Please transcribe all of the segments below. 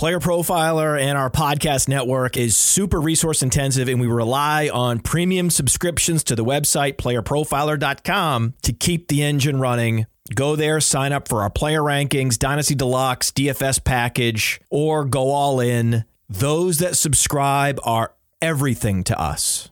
Player Profiler and our podcast network is super resource intensive, and we rely on premium subscriptions to the website playerprofiler.com to keep the engine running. Go there, sign up for our player rankings, Dynasty Deluxe, DFS package, or go all in. Those that subscribe are everything to us.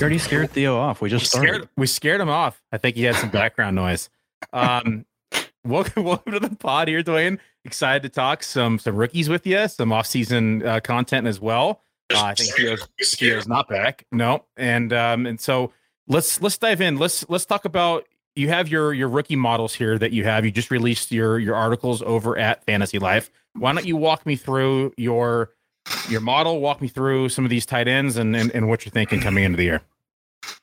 Already scared Theo off. We just we scared, we scared him off. I think he had some background noise. Um, welcome, welcome to the pod here, Dwain. Excited to talk some some rookies with you, some off season uh, content as well. Uh, I think Theo's, Theo's not back. No, and um, and so let's let's dive in. Let's let's talk about you have your your rookie models here that you have. You just released your your articles over at Fantasy Life. Why don't you walk me through your your model? Walk me through some of these tight ends and and, and what you're thinking coming into the year.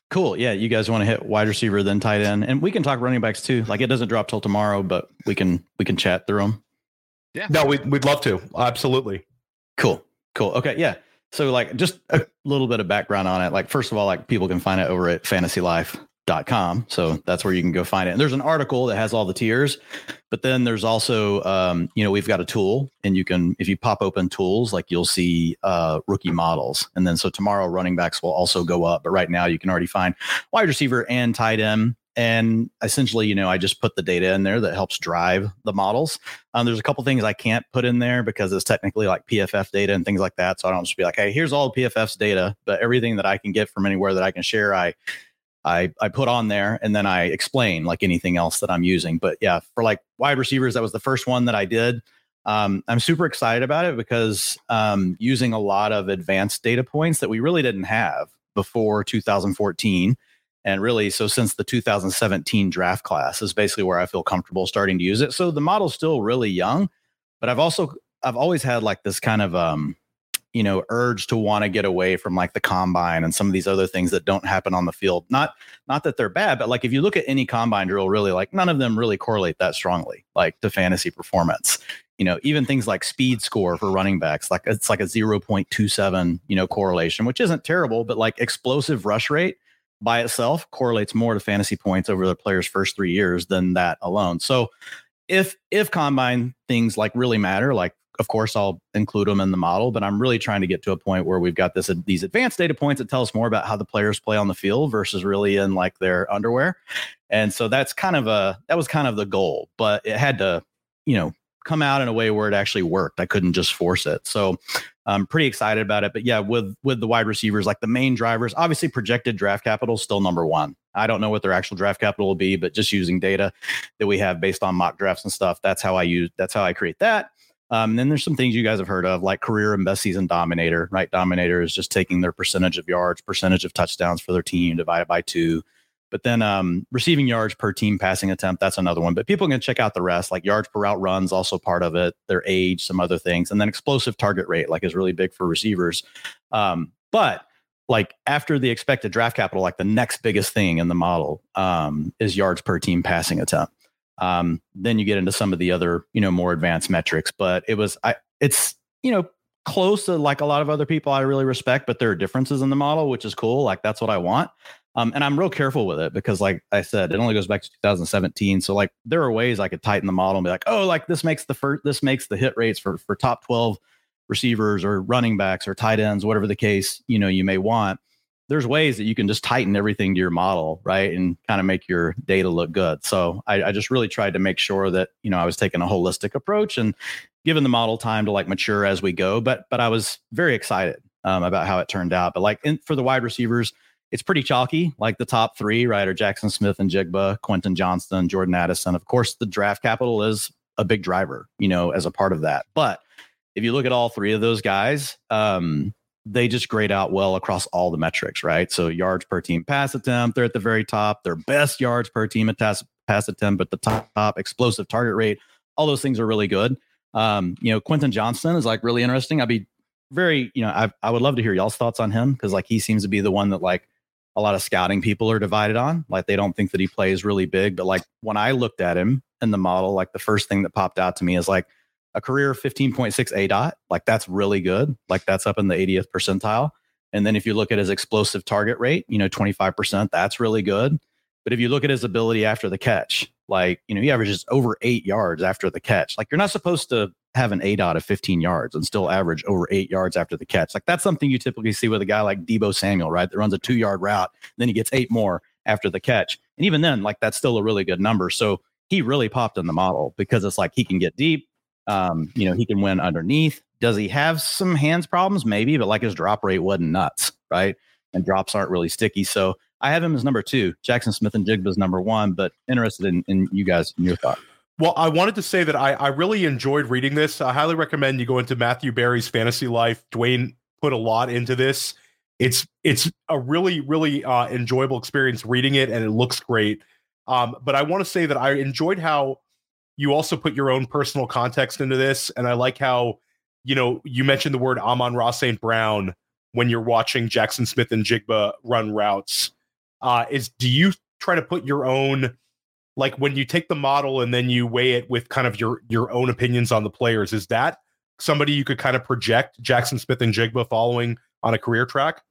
Cool. Yeah, you guys want to hit wide receiver then tight end, and we can talk running backs too. Like it doesn't drop till tomorrow, but we can we can chat through them. Yeah. No, we'd we'd love to. Absolutely. Cool. Cool. Okay. Yeah. So like just a little bit of background on it. Like first of all, like people can find it over at fantasylife.com. So that's where you can go find it. And there's an article that has all the tiers, but then there's also um, you know, we've got a tool and you can if you pop open tools, like you'll see uh rookie models. And then so tomorrow running backs will also go up, but right now you can already find wide receiver and tight end and essentially you know i just put the data in there that helps drive the models um, there's a couple things i can't put in there because it's technically like pff data and things like that so i don't just be like hey here's all pff's data but everything that i can get from anywhere that i can share i I, I put on there and then I explain like anything else that I'm using. But yeah, for like wide receivers, that was the first one that I did. Um, I'm super excited about it because um, using a lot of advanced data points that we really didn't have before 2014 and really, so since the 2017 draft class is basically where I feel comfortable starting to use it. So the model's still really young, but I've also I've always had like this kind of um, you know, urge to want to get away from like the combine and some of these other things that don't happen on the field. Not not that they're bad, but like if you look at any combine drill, really like none of them really correlate that strongly like to fantasy performance. You know, even things like speed score for running backs, like it's like a 0.27, you know, correlation, which isn't terrible, but like explosive rush rate by itself correlates more to fantasy points over the player's first three years than that alone. So if if combine things like really matter, like of course I'll include them in the model, but I'm really trying to get to a point where we've got this these advanced data points that tell us more about how the players play on the field versus really in like their underwear. And so that's kind of a that was kind of the goal, but it had to, you know, come out in a way where it actually worked. I couldn't just force it. So I'm pretty excited about it. But yeah, with with the wide receivers, like the main drivers, obviously projected draft capital still number one. I don't know what their actual draft capital will be, but just using data that we have based on mock drafts and stuff, that's how I use that's how I create that. Um, then there's some things you guys have heard of, like career and best season dominator, right? Dominator is just taking their percentage of yards, percentage of touchdowns for their team divided by two. But then um, receiving yards per team passing attempt, that's another one. But people can check out the rest, like yards per route runs, also part of it, their age, some other things. And then explosive target rate, like is really big for receivers. Um, but like after the expected draft capital, like the next biggest thing in the model um, is yards per team passing attempt. Um, then you get into some of the other, you know, more advanced metrics. But it was, I, it's, you know, close to like a lot of other people I really respect, but there are differences in the model, which is cool. Like that's what I want. Um, and I'm real careful with it because, like I said, it only goes back to 2017. So, like, there are ways I could tighten the model and be like, oh, like this makes the first, this makes the hit rates for for top 12 receivers or running backs or tight ends, whatever the case you know you may want. There's ways that you can just tighten everything to your model, right, and kind of make your data look good. So, I, I just really tried to make sure that you know I was taking a holistic approach and giving the model time to like mature as we go. But but I was very excited um, about how it turned out. But like in, for the wide receivers it's pretty chalky, like the top three, right? Are Jaxon Smith-Njigba, Quentin Johnston, Jordan Addison. Of course, the draft capital is a big driver, you know, as a part of that. But if you look at all three of those guys, um, they just grade out well across all the metrics, right? So yards per team pass attempt, they're at the very top. Their best yards per team pass, pass attempt, but the top, top explosive target rate, all those things are really good. Um, you know, Quentin Johnston is like really interesting. I'd be very, you know, I, I would love to hear y'all's thoughts on him because like he seems to be the one that like a lot of scouting people are divided on. Like they don't think that he plays really big. But like when I looked at him in the model, like the first thing that popped out to me is like a career 15.6 aDOT. Like that's really good. Like that's up in the 80th percentile. And then if you look at his explosive target rate, you know, 25%, that's really good. But if you look at his ability after the catch, like, you know, he averages over eight yards after the catch. Like you're not supposed to have an aDOT of 15 yards and still average over eight yards after the catch. Like that's something you typically see with a guy like Deebo Samuel, right? That runs a two yard route, then he gets eight more after the catch. And even then, like that's still a really good number. So he really popped in the model because it's like he can get deep. Um, you know, he can win underneath. Does he have some hands problems? Maybe, but like his drop rate wasn't nuts, right? And drops aren't really sticky. So I have him as number two. Jaxon Smith-Njigba is number one, but interested in, in you guys in your thought. Well, I wanted to say that I, I really enjoyed reading this. I highly recommend you go into Matthew Berry's Fantasy Life. Dwain put a lot into this. It's it's a really really uh, enjoyable experience reading it, and it looks great. Um, but I want to say that I enjoyed how you also put your own personal context into this, and I like how you know you mentioned the word Amon-Ra St. Brown when you're watching Jaxon Smith-Njigba run routes. Uh, is do you try to put your own like when you take the model and then you weigh it with kind of your your own opinions on the players is that somebody you could kind of project Jaxon Smith-Njigba following on a career track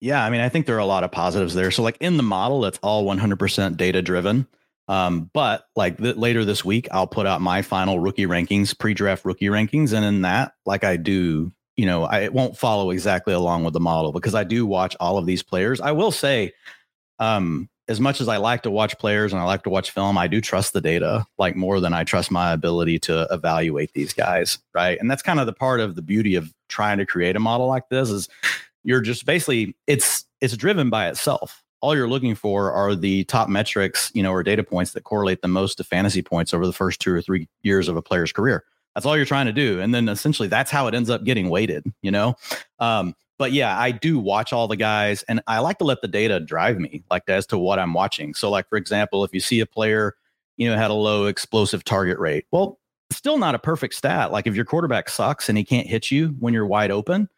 yeah i mean i think there are a lot of positives there so like in the model it's all 100% data driven um, but like later this week i'll put out my final rookie rankings pre-draft rookie rankings and in that like i do you know i it won't follow exactly along with the model because i do watch all of these players i will say um as much as I like to watch players and I like to watch film, I do trust the data like more than I trust my ability to evaluate these guys, right? And that's kind of the part of the beauty of trying to create a model like this is you're just basically it's it's driven by itself. All you're looking for are the top metrics, you know, or data points that correlate the most to fantasy points over the first two or three years of a player's career. That's all you're trying to do, and then essentially that's how it ends up getting weighted. You know, um, but yeah, I do watch all the guys and I like to let the data drive me like as to what I'm watching. So like for example, if you see a player, you know, had a low explosive target rate, well, still not a perfect stat. Like if your quarterback sucks and he can't hit you when you're wide open,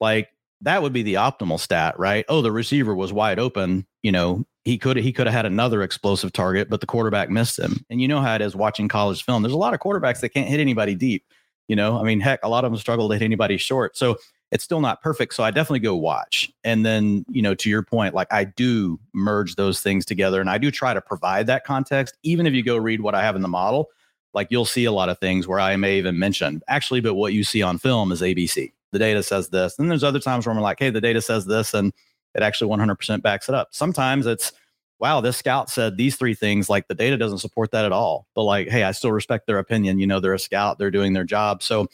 like that would be the optimal stat, right? Oh, the receiver was wide open, you know, he could he could have had another explosive target, but the quarterback missed him. And you know how it is watching college film. There's a lot of quarterbacks that can't hit anybody deep. You know, I mean, heck, a lot of them struggle to hit anybody short. So it's still not perfect. So I definitely go watch. And then, you know, to your point, like I do merge those things together and I do try to provide that context. Even if you go read what I have in the model, like you'll see a lot of things where I may even mention actually, but what you see on film is ABC. The data says this. And there's other times where I'm like, hey, the data says this and it actually 100% backs it up. Sometimes it's, wow, this scout said these three things. Like the data doesn't support that at all. But like, hey, I still respect their opinion. You know, they're a scout, they're doing their job. So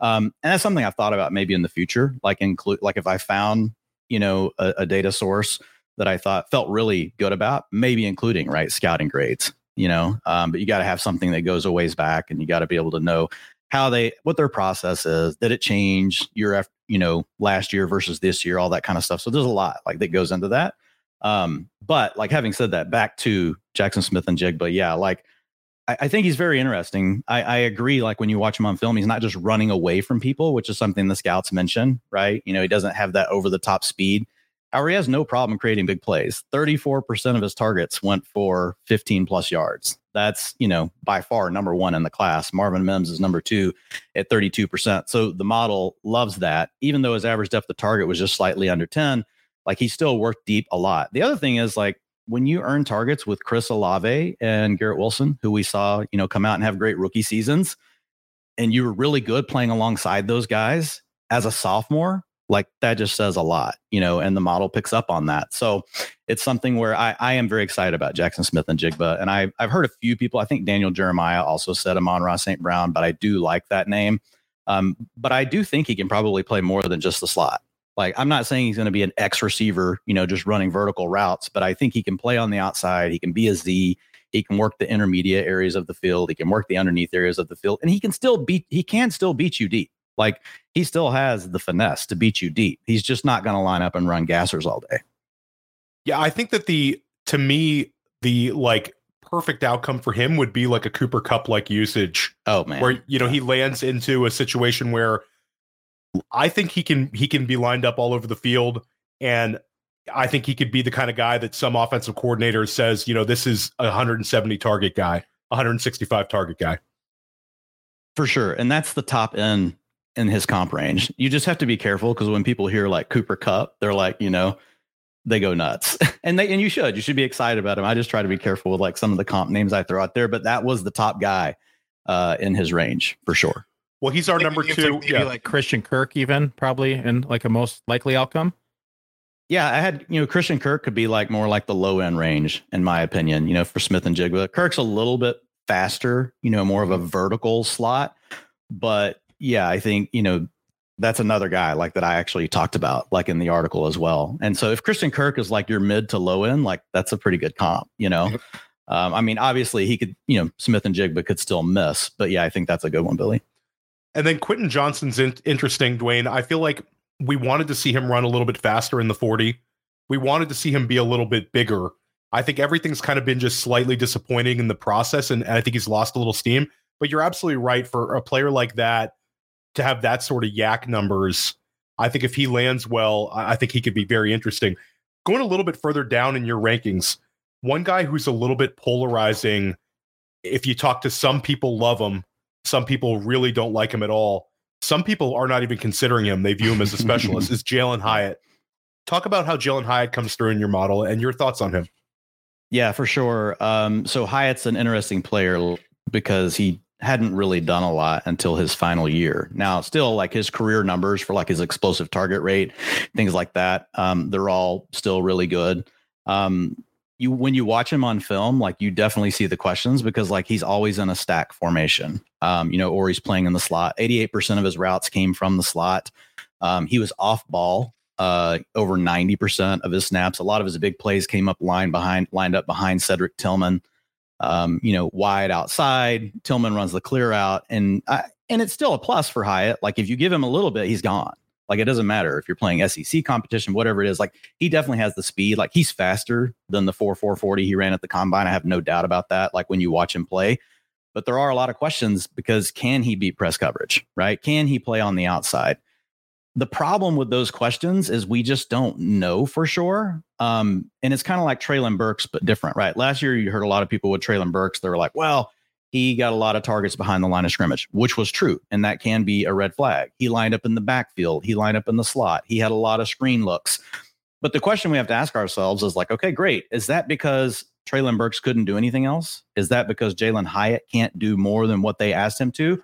um, and that's something I've thought about maybe in the future, like include like if I found you know a, a, data source that I thought felt really good about, maybe including right scouting grades. You know, um, but you got to have something that goes a ways back, and you got to be able to know how they what their process is. Did it change year after you know last year versus this year, all that kind of stuff. So there's a lot like that goes into that. Um, but like having said that, back to Jaxon Smith-Njigba, yeah, like I, I think he's very interesting. I, I agree. Like when you watch him on film, he's not just running away from people, which is something the scouts mention, right? You know, he doesn't have that over the top speed. He has no problem creating big plays. 34% of his targets went for 15 plus yards. That's, you know, by far number one in the class. Marvin Mims is number two at 32%. So the model loves that. Even though his average depth of target was just slightly under 10, like he still worked deep a lot. The other thing is like when you earn targets with Chris Olave and Garrett Wilson, who we saw, you know, come out and have great rookie seasons, and you were really good playing alongside those guys as a sophomore, like that just says a lot, you know, and the model picks up on that. So it's something where I, I am very excited about Jaxon Smith-Njigba. And I, I've heard a few people, I think Daniel Jeremiah also said Amon-Ra St. Brown, but I do like that name. Um, but I do think he can probably play more than just the slot. Like I'm not saying he's going to be an X receiver, you know, just running vertical routes, but I think he can play on the outside. He can be a Z. He can work the intermediate areas of the field. He can work the underneath areas of the field, and he can still beat. He can still beat you deep. Like he still has the finesse to beat you deep. He's just not going to line up and run gassers all day. Yeah, I think that the to me the like perfect outcome for him would be like a Cooper Kupp like usage. Oh man, where you know he lands into a situation where I think he can he can be lined up all over the field and I think he could be the kind of guy that some offensive coordinator says, you know, this is a 170 target guy, 165 target guy. For sure. And that's the top end in his comp range. You just have to be careful because when people hear like Cooper Kupp, they're like, you know, they go nuts. and they and you should. You should be excited about him. I just try to be careful with like some of the comp names I throw out there, but that was the top guy uh, in his range for sure. Well, he's our number two. Like, yeah. like Christian Kirk, even probably in like a most likely outcome. Yeah, I had you know Christian Kirk could be like more like the low end range in my opinion. You know, for Smith-Njigba, Kirk's a little bit faster. You know, more of a vertical slot, but yeah, I think you know that's another guy like that I actually talked about like in the article as well. And so if Christian Kirk is like your mid to low end, like that's a pretty good comp. You know, um, I mean, obviously he could you know Smith-Njigba could still miss, but yeah, I think that's a good one, Billy. And then Quentin Johnston's in- interesting, Dwain. I feel like we wanted to see him run a little bit faster in the 40. We wanted to see him be a little bit bigger. I think everything's kind of been just slightly disappointing in the process, and, and I think he's lost a little steam. But you're absolutely right for a player like that to have that sort of YAC numbers. I think if he lands well, I think he could be very interesting. Going a little bit further down in your rankings, one guy who's a little bit polarizing. If you talk to some people, love him. Some people really don't like him at all. Some people are not even considering him. They view him as a specialist. is Jalin Hyatt. Talk about how Jalin Hyatt comes through in your model and your thoughts on him. Yeah, for sure. Um, so Hyatt's an interesting player because he hadn't really done a lot until his final year. Now, still like his career numbers for like his explosive target rate, things like that, um, they're all still really good. Um, you when you watch him on film, like you definitely see the questions because like he's always in a stack formation, um, you know, or he's playing in the slot. Eighty eight percent of his routes came from the slot. Um, he was off ball uh, over ninety percent of his snaps. A lot of his big plays came up line behind, lined up behind Cedric Tillman. Um, you know, wide outside. Tillman runs the clear out, and I, and it's still a plus for Hyatt. Like if you give him a little bit, he's gone. Like it doesn't matter if you're playing SEC competition, whatever it is. Like he definitely has the speed. Like he's faster than the 4 440 he ran at the combine. I have no doubt about that. Like when you watch him play. But there are a lot of questions because can he beat press coverage? Right? Can he play on the outside? The problem with those questions is we just don't know for sure. Um, and it's kind of like Treylon Burks, but different, right? Last year, you heard a lot of people with Treylon Burks. They were like, well, he got a lot of targets behind the line of scrimmage, which was true. And that can be a red flag. He lined up in the backfield, he lined up in the slot, he had a lot of screen looks. But the question we have to ask ourselves is like, okay, great. Is that because Treylon Burks couldn't do anything else? Is that because Jalin Hyatt can't do more than what they asked him to?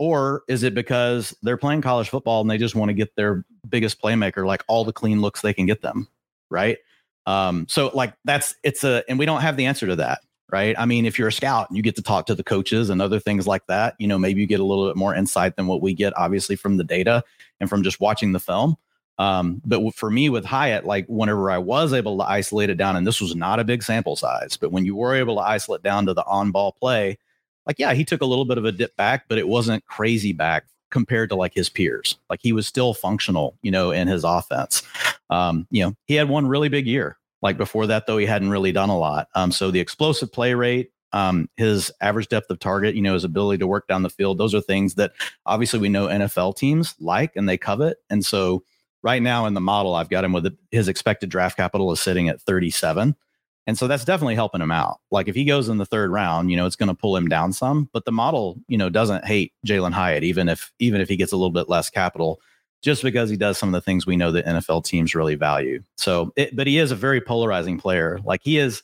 Or is it because they're playing college football and they just want to get their biggest playmaker, like all the clean looks they can get them? Right. Um, so like that's it's a and we don't have the answer to that right? I mean, if you're a scout and you get to talk to the coaches and other things like that, you know, maybe you get a little bit more insight than what we get, obviously, from the data and from just watching the film. Um, but for me with Hyatt, like whenever I was able to isolate it down, and this was not a big sample size, but when you were able to isolate down to the on ball play, like, yeah, he took a little bit of a dip back, but it wasn't crazy back compared to like his peers. Like he was still functional, you know, in his offense. Um, you know, he had one really big year like before that, though, he hadn't really done a lot. Um, so the explosive play rate, um, his average depth of target, you know, his ability to work down the field, those are things that obviously we know NFL teams like and they covet. And so right now in the model, I've got him with his expected draft capital is sitting at 37. And so that's definitely helping him out. Like if he goes in the third round, you know, it's going to pull him down some, but the model, you know, doesn't hate Jalin Hyatt, even if, even if he gets a little bit less capital just because he does some of the things we know that NFL teams really value. So, it, but he is a very polarizing player. Like he is,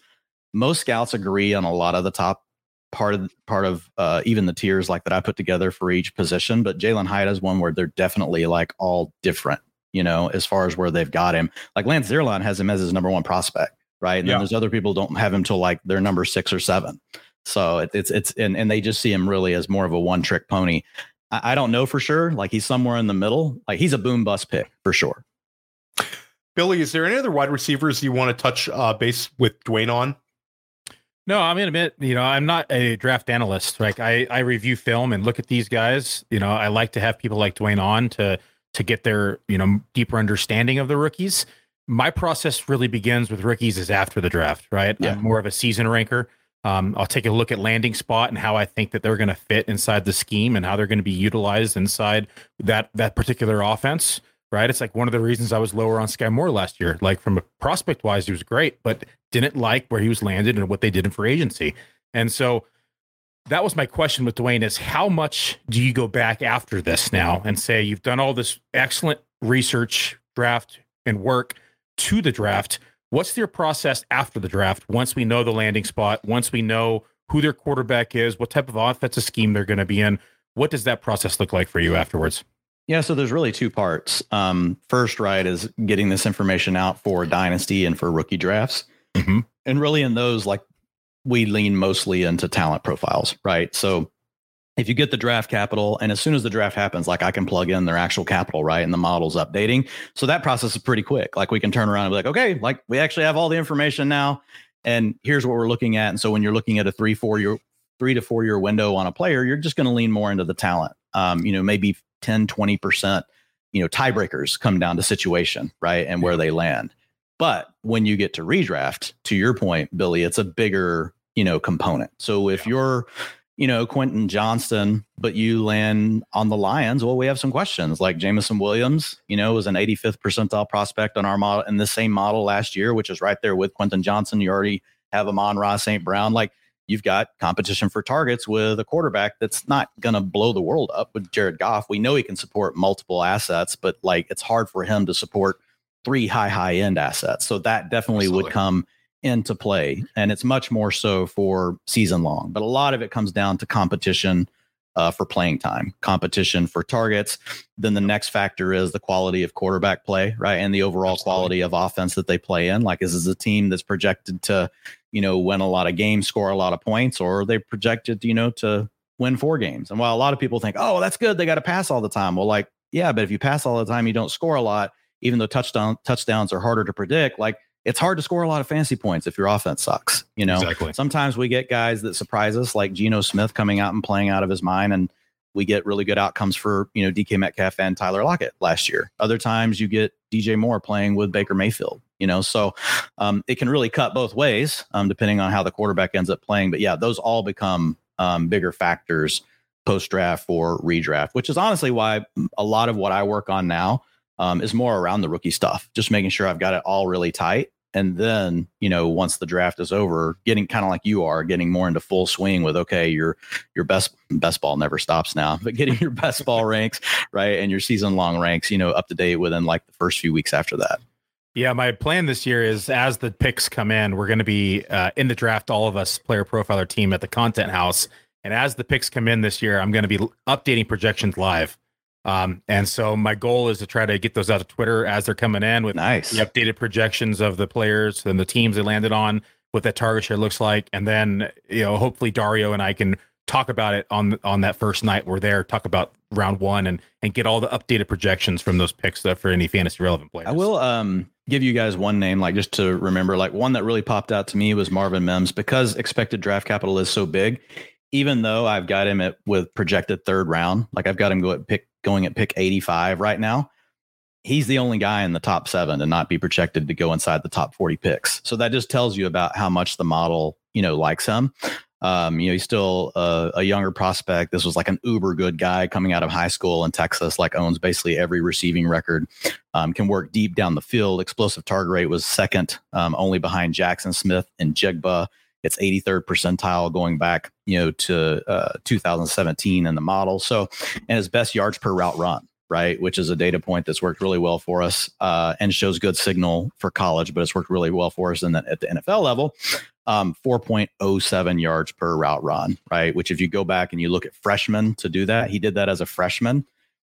most scouts agree on a lot of the top part of part of uh, even the tiers like that I put together for each position. But Jalin Hyatt is one where they're definitely like all different, you know, as far as where they've got him. Like Lance Zierlein has him as his number one prospect, right? And yeah. then there's other people don't have him till like their number six or seven. So it, it's it's and and they just see him really as more of a one trick pony. I, I don't know for sure. Like he's somewhere in the middle. Like he's a boom bust pick for sure. Billy, is there any other wide receivers you want to touch uh, base with Dwain on? No, I'm gonna admit, you know, I'm not a draft analyst. Like I, I review film and look at these guys. You know, I like to have people like Dwain on to to get their, you know, deeper understanding of the rookies. My process really begins with rookies is after the draft, right? Yeah. I'm more of a season ranker. Um, I'll take a look at landing spot and how I think that they're going to fit inside the scheme and how they're going to be utilized inside that that particular offense. right? It's like one of the reasons I was lower on Skyy Moore last year. Like from a prospect wise, he was great, but didn't like where he was landed and what they did in free agency. And so that was my question with Dwain is how much do you go back after this now and say you've done all this excellent research, draft, and work to the draft? What's their process after the draft once we know the landing spot, once we know who their quarterback is, what type of offensive scheme they're going to be in? What does that process look like for you afterwards? Yeah, so there's really two parts. Um, first, right, is getting this information out for dynasty and for rookie drafts. Mm-hmm. And really, in those, like we lean mostly into talent profiles, right? So if you get the draft capital, and as soon as the draft happens, like I can plug in their actual capital, right? And the model's updating. So that process is pretty quick. Like we can turn around and be like, okay, like we actually have all the information now. And here's what we're looking at. And so when you're looking at a three, four year, three to four year window on a player, you're just going to lean more into the talent. Um, you know, maybe 10, 20%, you know, tiebreakers come down to situation, right? And where they land. But when you get to redraft, to your point, Billy, it's a bigger, you know, component. So if you're, you know, Quentin Johnston, but you land on the Lions, well, we have some questions. Like Jameson Williams, you know, was an 85th percentile prospect on our model in the same model last year, which is right there with Quentin Johnston. You already have Amon-Ra St. Brown. Like you've got competition for targets with a quarterback that's not going to blow the world up with Jared Goff. We know he can support multiple assets, but like it's hard for him to support three high, high end assets. So that definitely Absolutely. would come into play. And it's much more so for season long, but a lot of it comes down to competition uh, for playing time, competition for targets. Then the next factor is the quality of quarterback play, right? And the overall Absolutely. quality of offense that they play in. Like, is this a team that's projected to, you know, win a lot of games, score a lot of points, or are they projected, you know, to win four games? And while a lot of people think, oh, that's good, they got to pass all the time. Well, like, yeah, but if you pass all the time, you don't score a lot, even though touchdown touchdowns are harder to predict. Like, it's hard to score a lot of fantasy points if your offense sucks. You know, exactly. sometimes we get guys that surprise us, like Geno Smith coming out and playing out of his mind, and we get really good outcomes for you know DK Metcalf and Tyler Lockett last year. Other times you get DJ Moore playing with Baker Mayfield. You know, so um, it can really cut both ways um, depending on how the quarterback ends up playing. But yeah, those all become um, bigger factors post draft or redraft, which is honestly why a lot of what I work on now um, is more around the rookie stuff, just making sure I've got it all really tight and then you know once the draft is over getting kind of like you are getting more into full swing with okay your your best best ball never stops now but getting your best ball ranks right and your season long ranks you know up to date within like the first few weeks after that. Yeah my plan this year is as the picks come in we're going to be uh, in the draft all of us player profiler team at the content house. And as the picks come in this year i'm going to be updating projections live um, and so my goal is to try to get those out of Twitter as they're coming in with nice. the updated projections of the players and the teams they landed on, what that target share looks like, and then you know hopefully Dario and I can talk about it on on that first night we're there, talk about round one and and get all the updated projections from those picks for any fantasy relevant players. I will um give you guys one name like just to remember like one that really popped out to me was Marvin Mims because expected draft capital is so big even though I've got him at with projected third round, like I've got him go at pick going at pick 85 right now. He's the only guy in the top seven to not be projected to go inside the top 40 picks. So that just tells you about how much the model, you know, likes him. Um, you know, he's still a, a, younger prospect. This was like an uber good guy coming out of high school in Texas, like owns basically every receiving record, um, can work deep down the field. Explosive target rate was second, um, only behind Jackson Smith and Njigba. It's 83rd percentile going back, you know, to uh, 2017 in the model. So, and his best yards per route run, right, which is a data point that's worked really well for us uh, and shows good signal for college, but it's worked really well for us in the, at the NFL level. Um, 4.07 yards per route run, right? Which, if you go back and you look at freshmen to do that, he did that as a freshman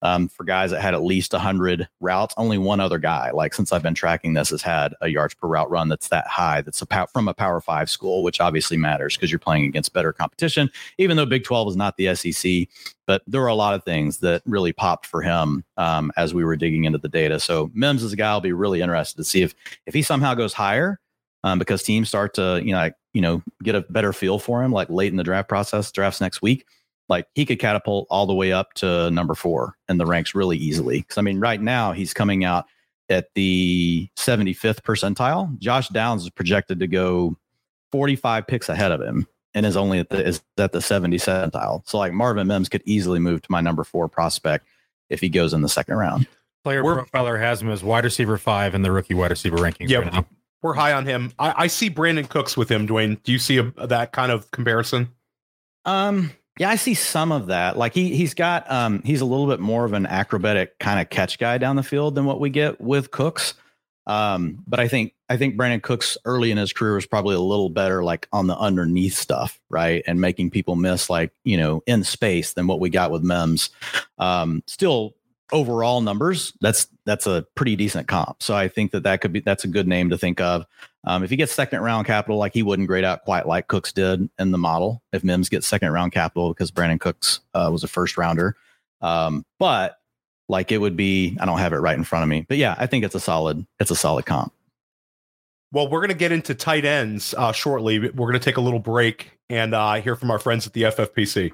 um, for guys that had at least 100 routes. Only one other guy, like since I've been tracking this, has had a yards per route run that's that high. That's a pow- from a Power Five school, which obviously matters because you're playing against better competition. Even though Big 12 is not the SEC, but there were a lot of things that really popped for him um, as we were digging into the data. So Mims is a guy I'll be really interested to see if if he somehow goes higher. Um, because teams start to, you know, like, you know, get a better feel for him, like late in the draft process, drafts next week like he could catapult all the way up to number four in the ranks really easily. Because I mean, right now he's coming out at the 75th percentile. Josh Downs is projected to go 45 picks ahead of him and is only at the is at the 70 percentile. So like Marvin Mims could easily move to my number four prospect if he goes in the second round. Player We're- profiler has him as wide receiver five in the rookie wide receiver rankings Yep. right now. We're high on him. I, I see Brandin Cooks with him, Dwain. Do you see a, that kind of comparison? Um, yeah, I see some of that. Like he he's got um he's a little bit more of an acrobatic kind of catch guy down the field than what we get with Cooks. Um, but I think I think Brandin Cooks early in his career was probably a little better like on the underneath stuff, right? And making people miss like, you know, in space than what we got with Mims. Um, still overall numbers, that's that's a pretty decent comp. So I think that that could be that's a good name to think of. Um, if he gets second round capital, like he wouldn't grade out quite like Cooks did in the model. If Mims gets second round capital because Brandin Cooks uh, was a first rounder, um, but like it would be, I don't have it right in front of me, but yeah, I think it's a solid, it's a solid comp. Well, we're going to get into tight ends uh, shortly. We're going to take a little break and uh, hear from our friends at the FFPC.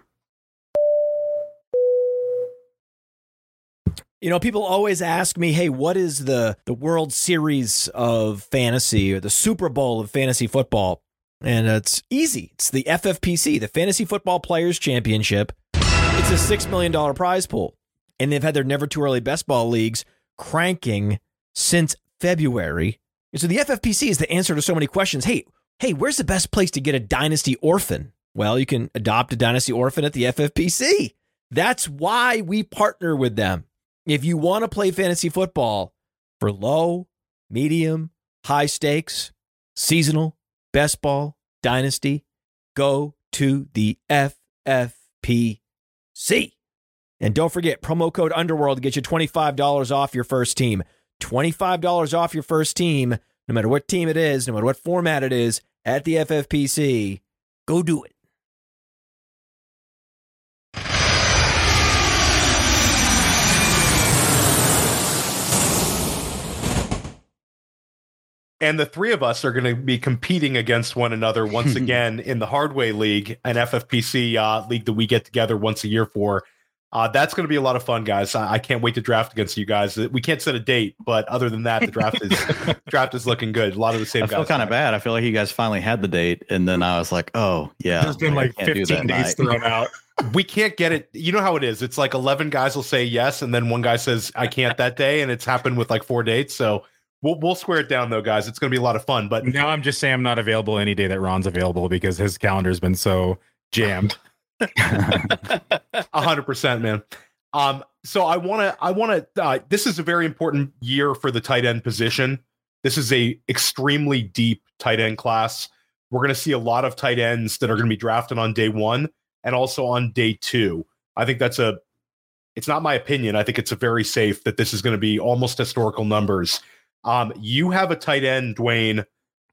You know, people always ask me, "Hey, what is the the World Series of fantasy or the Super Bowl of fantasy football?" And it's easy. It's the FFPC, the Fantasy Football Players Championship. It's a six million dollar prize pool, and they've had their never too early best ball leagues cranking since February. And so the FFPC is the answer to so many questions. Hey, hey, where's the best place to get a dynasty orphan? Well, you can adopt a dynasty orphan at the FFPC. That's why we partner with them. If you want to play fantasy football for low, medium, high stakes, seasonal, best ball, dynasty, go to the FFPC. And don't forget, promo code Underworld gets you $25 off your first team. $25 off your first team, no matter what team it is, no matter what format it is, at the FFPC. Go do it. And the three of us are going to be competing against one another once again in the Hardway League, an FFPC uh, league that we get together once a year for. Uh, that's going to be a lot of fun, guys. I, I can't wait to draft against you guys. We can't set a date, but other than that, the draft is draft is looking good. A lot of the same I guys. feel kind of bad. I feel like you guys finally had the date, and then I was like, oh yeah, There's been I like 15 that dates night. thrown out. we can't get it. You know how it is. It's like 11 guys will say yes, and then one guy says, I can't that day. And it's happened with like four dates. So we'll, we'll square it down, though, guys. It's going to be a lot of fun. But Now I'm just saying I'm not available any day that Ron's available because his calendar's been so jammed. A hundred percent, man. Um, so I want to, I want to. Uh, this is a very important year for the tight end position. This is a extremely deep tight end class. We're going to see a lot of tight ends that are going to be drafted on day one and also on day two. I think that's a. It's not my opinion. I think it's a very safe that this is going to be almost historical numbers. Um, you have a tight end, Dwain,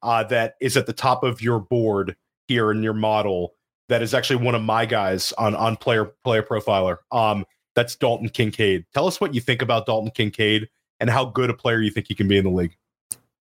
uh, that is at the top of your board here in your model. That is actually one of my guys on on player player profiler. Um, that's Dalton Kincaid. Tell us what you think about Dalton Kincaid and how good a player you think he can be in the league.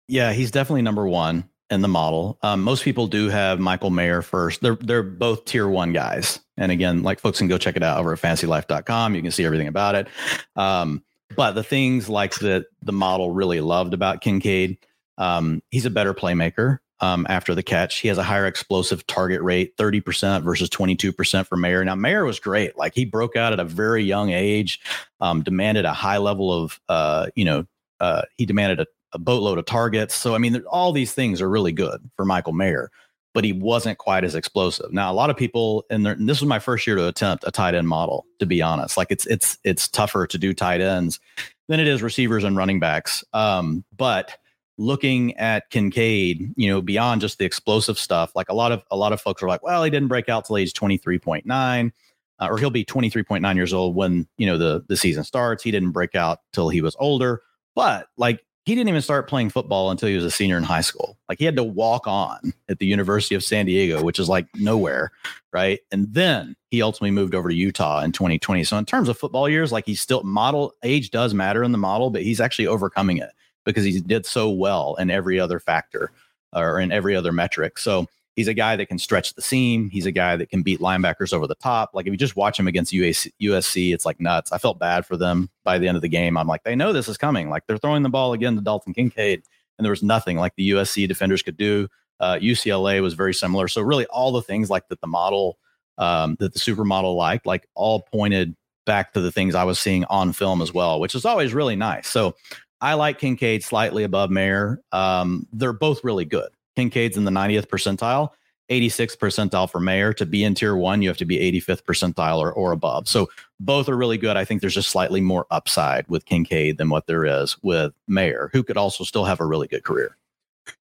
Yeah, he's definitely number one in the model. Um, most people do have Michael Mayer first. They're they're both tier one guys. And again, like folks can go check it out over at fantasylife.com. You can see everything about it. Um, but the things like that the model really loved about Kincaid, um, he's a better playmaker um, after the catch. He has a higher explosive target rate, 30% versus 22% for Mayer. Now, Mayer was great. Like he broke out at a very young age, um, demanded a high level of, uh, you know, uh, he demanded a, a boatload of targets. So, I mean, all these things are really good for Michael Mayer, but he wasn't quite as explosive. Now, a lot of people, and, and this was my first year to attempt a tight end model, to be honest. Like it's it's it's tougher to do tight ends than it is receivers and running backs. Um, but looking at Kincaid, you know, beyond just the explosive stuff, like a lot of a lot of folks are like, well, he didn't break out till age 23.9. Uh, or he'll be 23.9 years old when you know the the season starts. He didn't break out till he was older, but like he didn't even start playing football until he was a senior in high school. Like he had to walk on at the University of San Diego, which is like nowhere, right? And then he ultimately moved over to Utah in 2020. So in terms of football years, like he's still model age does matter in the model, but he's actually overcoming it because he did so well in every other factor or in every other metric. So he's a guy that can stretch the seam. He's a guy that can beat linebackers over the top. Like if you just watch him against USC, it's like nuts. I felt bad for them by the end of the game. I'm like, they know this is coming. Like they're throwing the ball again to Dalton Kincaid, and there was nothing like the USC defenders could do. Uh, UCLA was very similar. So really, all the things like that the model um, that the supermodel liked, like all pointed back to the things I was seeing on film as well, which is always really nice. So I like Kincaid slightly above Mayer. Um, they're both really good. Kincaid's in the 90th percentile. 86th percentile for Mayer. To be in tier one, you have to be 85th percentile or, or above. So both are really good. I think there's just slightly more upside with Kincaid than what there is with Mayer, who could also still have a really good career.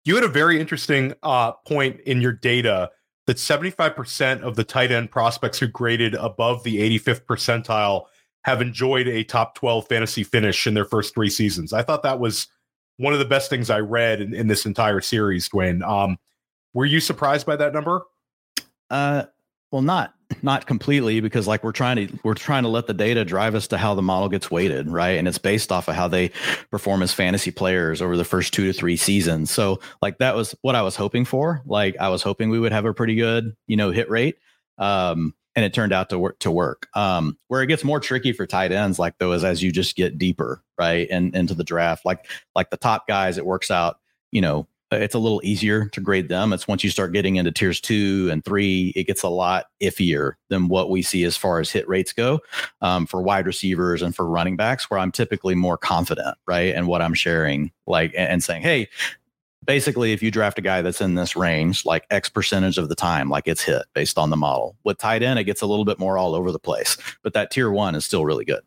You had a very interesting uh, point in your data that 75% of the tight end prospects who graded above the 85th percentile have enjoyed a top 12 fantasy finish in their first three seasons. I thought that was one of the best things I read in, in this entire series, Dwain. Um, were you surprised by that number? Uh, well, not not completely because like we're trying to we're trying to let the data drive us to how the model gets weighted, right? And it's based off of how they perform as fantasy players over the first two to three seasons. So like that was what I was hoping for. Like I was hoping we would have a pretty good you know hit rate. Um, and it turned out to work to work. Um, where it gets more tricky for tight ends, like though, is as you just get deeper, right, and into the draft, like like the top guys, it works out, you know, it's a little easier to grade them. It's once you start getting into tiers two and three, it gets a lot iffier than what we see as far as hit rates go um, for wide receivers and for running backs, where I'm typically more confident, right? And what I'm sharing, like, and saying, hey, basically, if you draft a guy that's in this range, like X percentage of the time, like it's hit based on the model. With tight end, it gets a little bit more all over the place, but that tier one is still really good.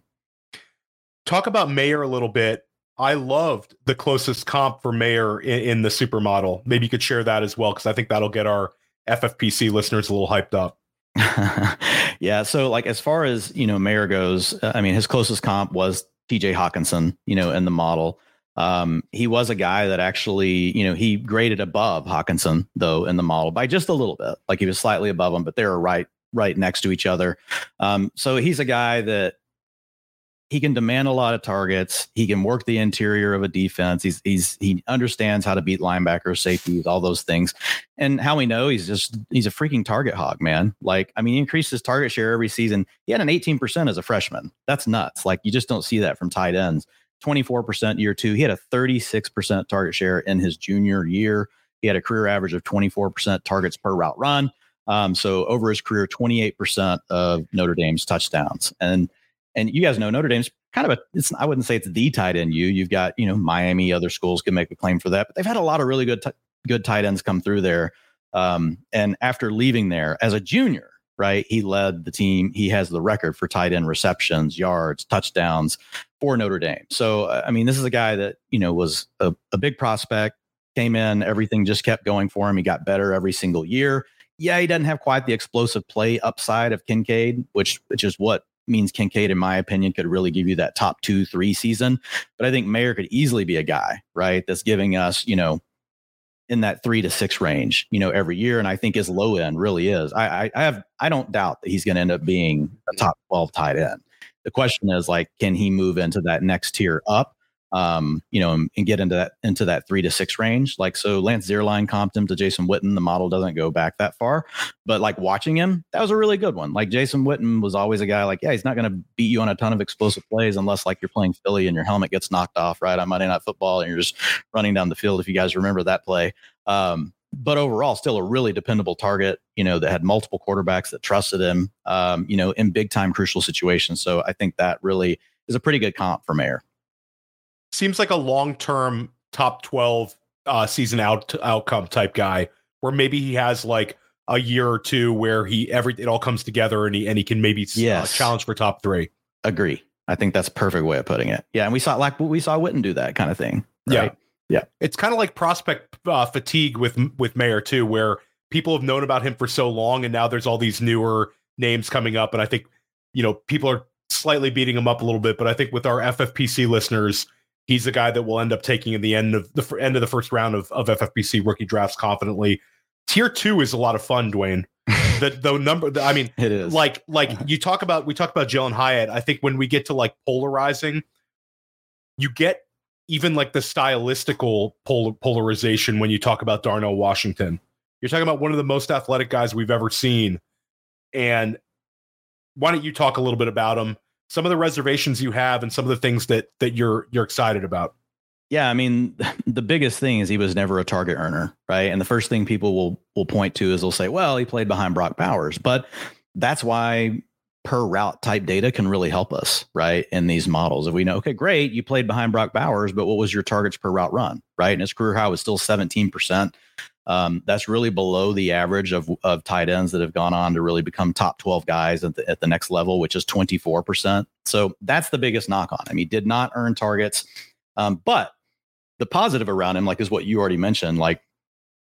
Talk about Mayer a little bit I loved the closest comp for Mayer in, in the supermodel. Maybe you could share that as well, because I think that'll get our FFPC listeners a little hyped up. yeah. So, like, as far as you know, Mayer goes, uh, I mean, his closest comp was TJ Hockenson you know, in the model. Um, he was a guy that actually, you know, he graded above Hockenson though in the model by just a little bit. Like he was slightly above him, but they were right, right next to each other. Um, so he's a guy that he can demand a lot of targets. He can work the interior of a defense. He's he's he understands how to beat linebackers, safeties, all those things. And how we know he's just he's a freaking target hog, man. Like I mean, he increased his target share every season. He had an 18% as a freshman. That's nuts. Like you just don't see that from tight ends. 24% year two. He had a 36% target share in his junior year. He had a career average of 24% targets per route run. Um, so over his career, 28% of Notre Dame's touchdowns. And and you guys know Notre Dame's kind of a it's I wouldn't say it's the tight end you. You've got, you know, Miami, other schools can make a claim for that, but they've had a lot of really good t- good tight ends come through there. Um, and after leaving there as a junior, right, he led the team. He has the record for tight end receptions, yards, touchdowns for Notre Dame. So, uh, I mean, this is a guy that, you know, was a, a big prospect, came in, everything just kept going for him. He got better every single year. Yeah, he doesn't have quite the explosive play upside of Kincaid, which which is what means Kincaid, in my opinion, could really give you that top two, three season. But I think Mayer could easily be a guy, right? That's giving us, you know, in that three to six range, you know, every year. And I think his low end really is. I, I, I have, I don't doubt that he's going to end up being a top 12 tight end. The question is like, can he move into that next tier up? Um, you know, and, and, get into that into that three to six range. Like so, Lance Zierlein comped him to Jason Witten. The model doesn't go back that far, but like watching him, that was a really good one. Like Jason Witten was always a guy like, yeah, he's not going to beat you on a ton of explosive plays unless like you're playing Philly and your helmet gets knocked off right on Monday Night Football and you're just running down the field. If you guys remember that play. Um, but overall, still a really dependable target, you know, that had multiple quarterbacks that trusted him, um, you know, in big time crucial situations. So I think that really is a pretty good comp for Mayer seems like a long term top 12 uh, season out outcome type guy where maybe he has like a year or two where he every it all comes together and he and he can maybe uh, yes. uh, challenge for top three. Agree. I think that's a perfect way of putting it. Yeah, and we saw like we saw Witten do that kind of thing. Right? Yeah, yeah. It's kind of like prospect uh, fatigue with with Mayer too, where people have known about him for so long, and now there's all these newer names coming up, and I think you know people are slightly beating him up a little bit. But I think with our FFPC listeners, he's the guy that will end up taking in the end of the end of the first round of, of FFPC rookie drafts confidently. Tier two is a lot of fun, Dwain. the the number, the, I mean, it is like like you talk about. We talk about Jalin Hyatt. I think when we get to like polarizing, you get even like the stylistical pol- polarization when you talk about Darnell Washington. You're talking about one of the most athletic guys we've ever seen, and why don't you talk a little bit about him? Some of the reservations you have and some of the things that that you're you're excited about. Yeah, I mean, the biggest thing is he was never a target earner, right? And the first thing people will will point to is they'll say, "Well, he played behind Brock Bowers," but that's why per route type data can really help us, right? In these models. If we know, okay, great, you played behind Brock Bowers, but what was your targets per route run, right? And his career high was still 17%. Um, that's really below the average of, of tight ends that have gone on to really become top 12 guys at the, at the next level, which is 24%. So that's the biggest knock on him. He did not earn targets. Um, but the positive around him, like is what you already mentioned, like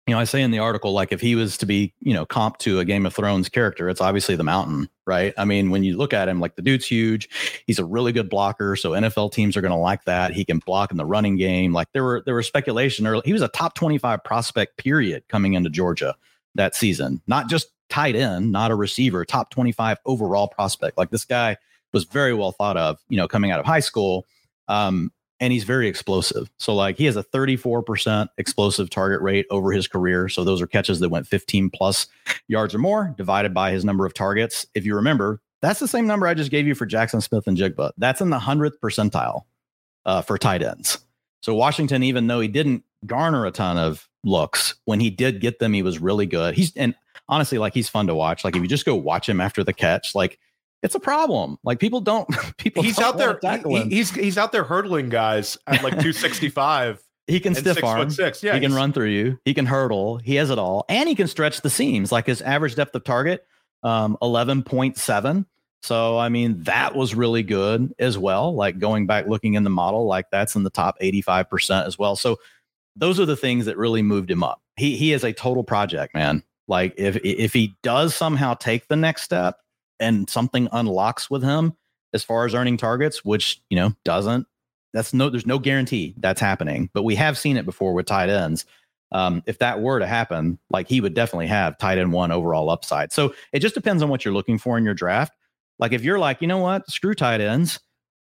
you know, I say in the article, like if he was to be, you know, comp to a Game of Thrones character, it's obviously the mountain, right? I mean, when you look at him, like the dude's huge. He's a really good blocker. So NFL teams are going to like that. He can block in the running game. Like there were, there was speculation early. He was a top 25 prospect period coming into Georgia that season, not just tight end, not a receiver, top 25 overall prospect. Like this guy was very well thought of, you know, coming out of high school. Um, and he's very explosive. So like he has a 34% explosive target rate over his career. So those are catches that went 15 plus yards or more divided by his number of targets. If you remember, that's the same number I just gave you for Jaxon Smith-Njigba. That's in the 100th percentile uh, for tight ends. So Washington, even though he didn't garner a ton of looks, when he did get them, he was really good. He's and honestly, like he's fun to watch. Like if you just go watch him after the catch, like it's a problem. Like people don't people. He's don't out there. He, he's he's out there hurdling guys at like two sixty five. he can stiff arm. Six. Yeah, he can run through you. He can hurdle. He has it all, and he can stretch the seams. Like his average depth of target, um, eleven point seven. So I mean that was really good as well. Like going back looking in the model, like that's in the top eighty five percent as well. So those are the things that really moved him up. He he is a total project man. Like if if he does somehow take the next step and something unlocks with him as far as earning targets, which you know doesn't. That's no, there's no guarantee that's happening, but we have seen it before with tight ends. Um, if that were to happen, like he would definitely have tight end one overall upside. So it just depends on what you're looking for in your draft. Like if you're like, you know what, screw tight ends.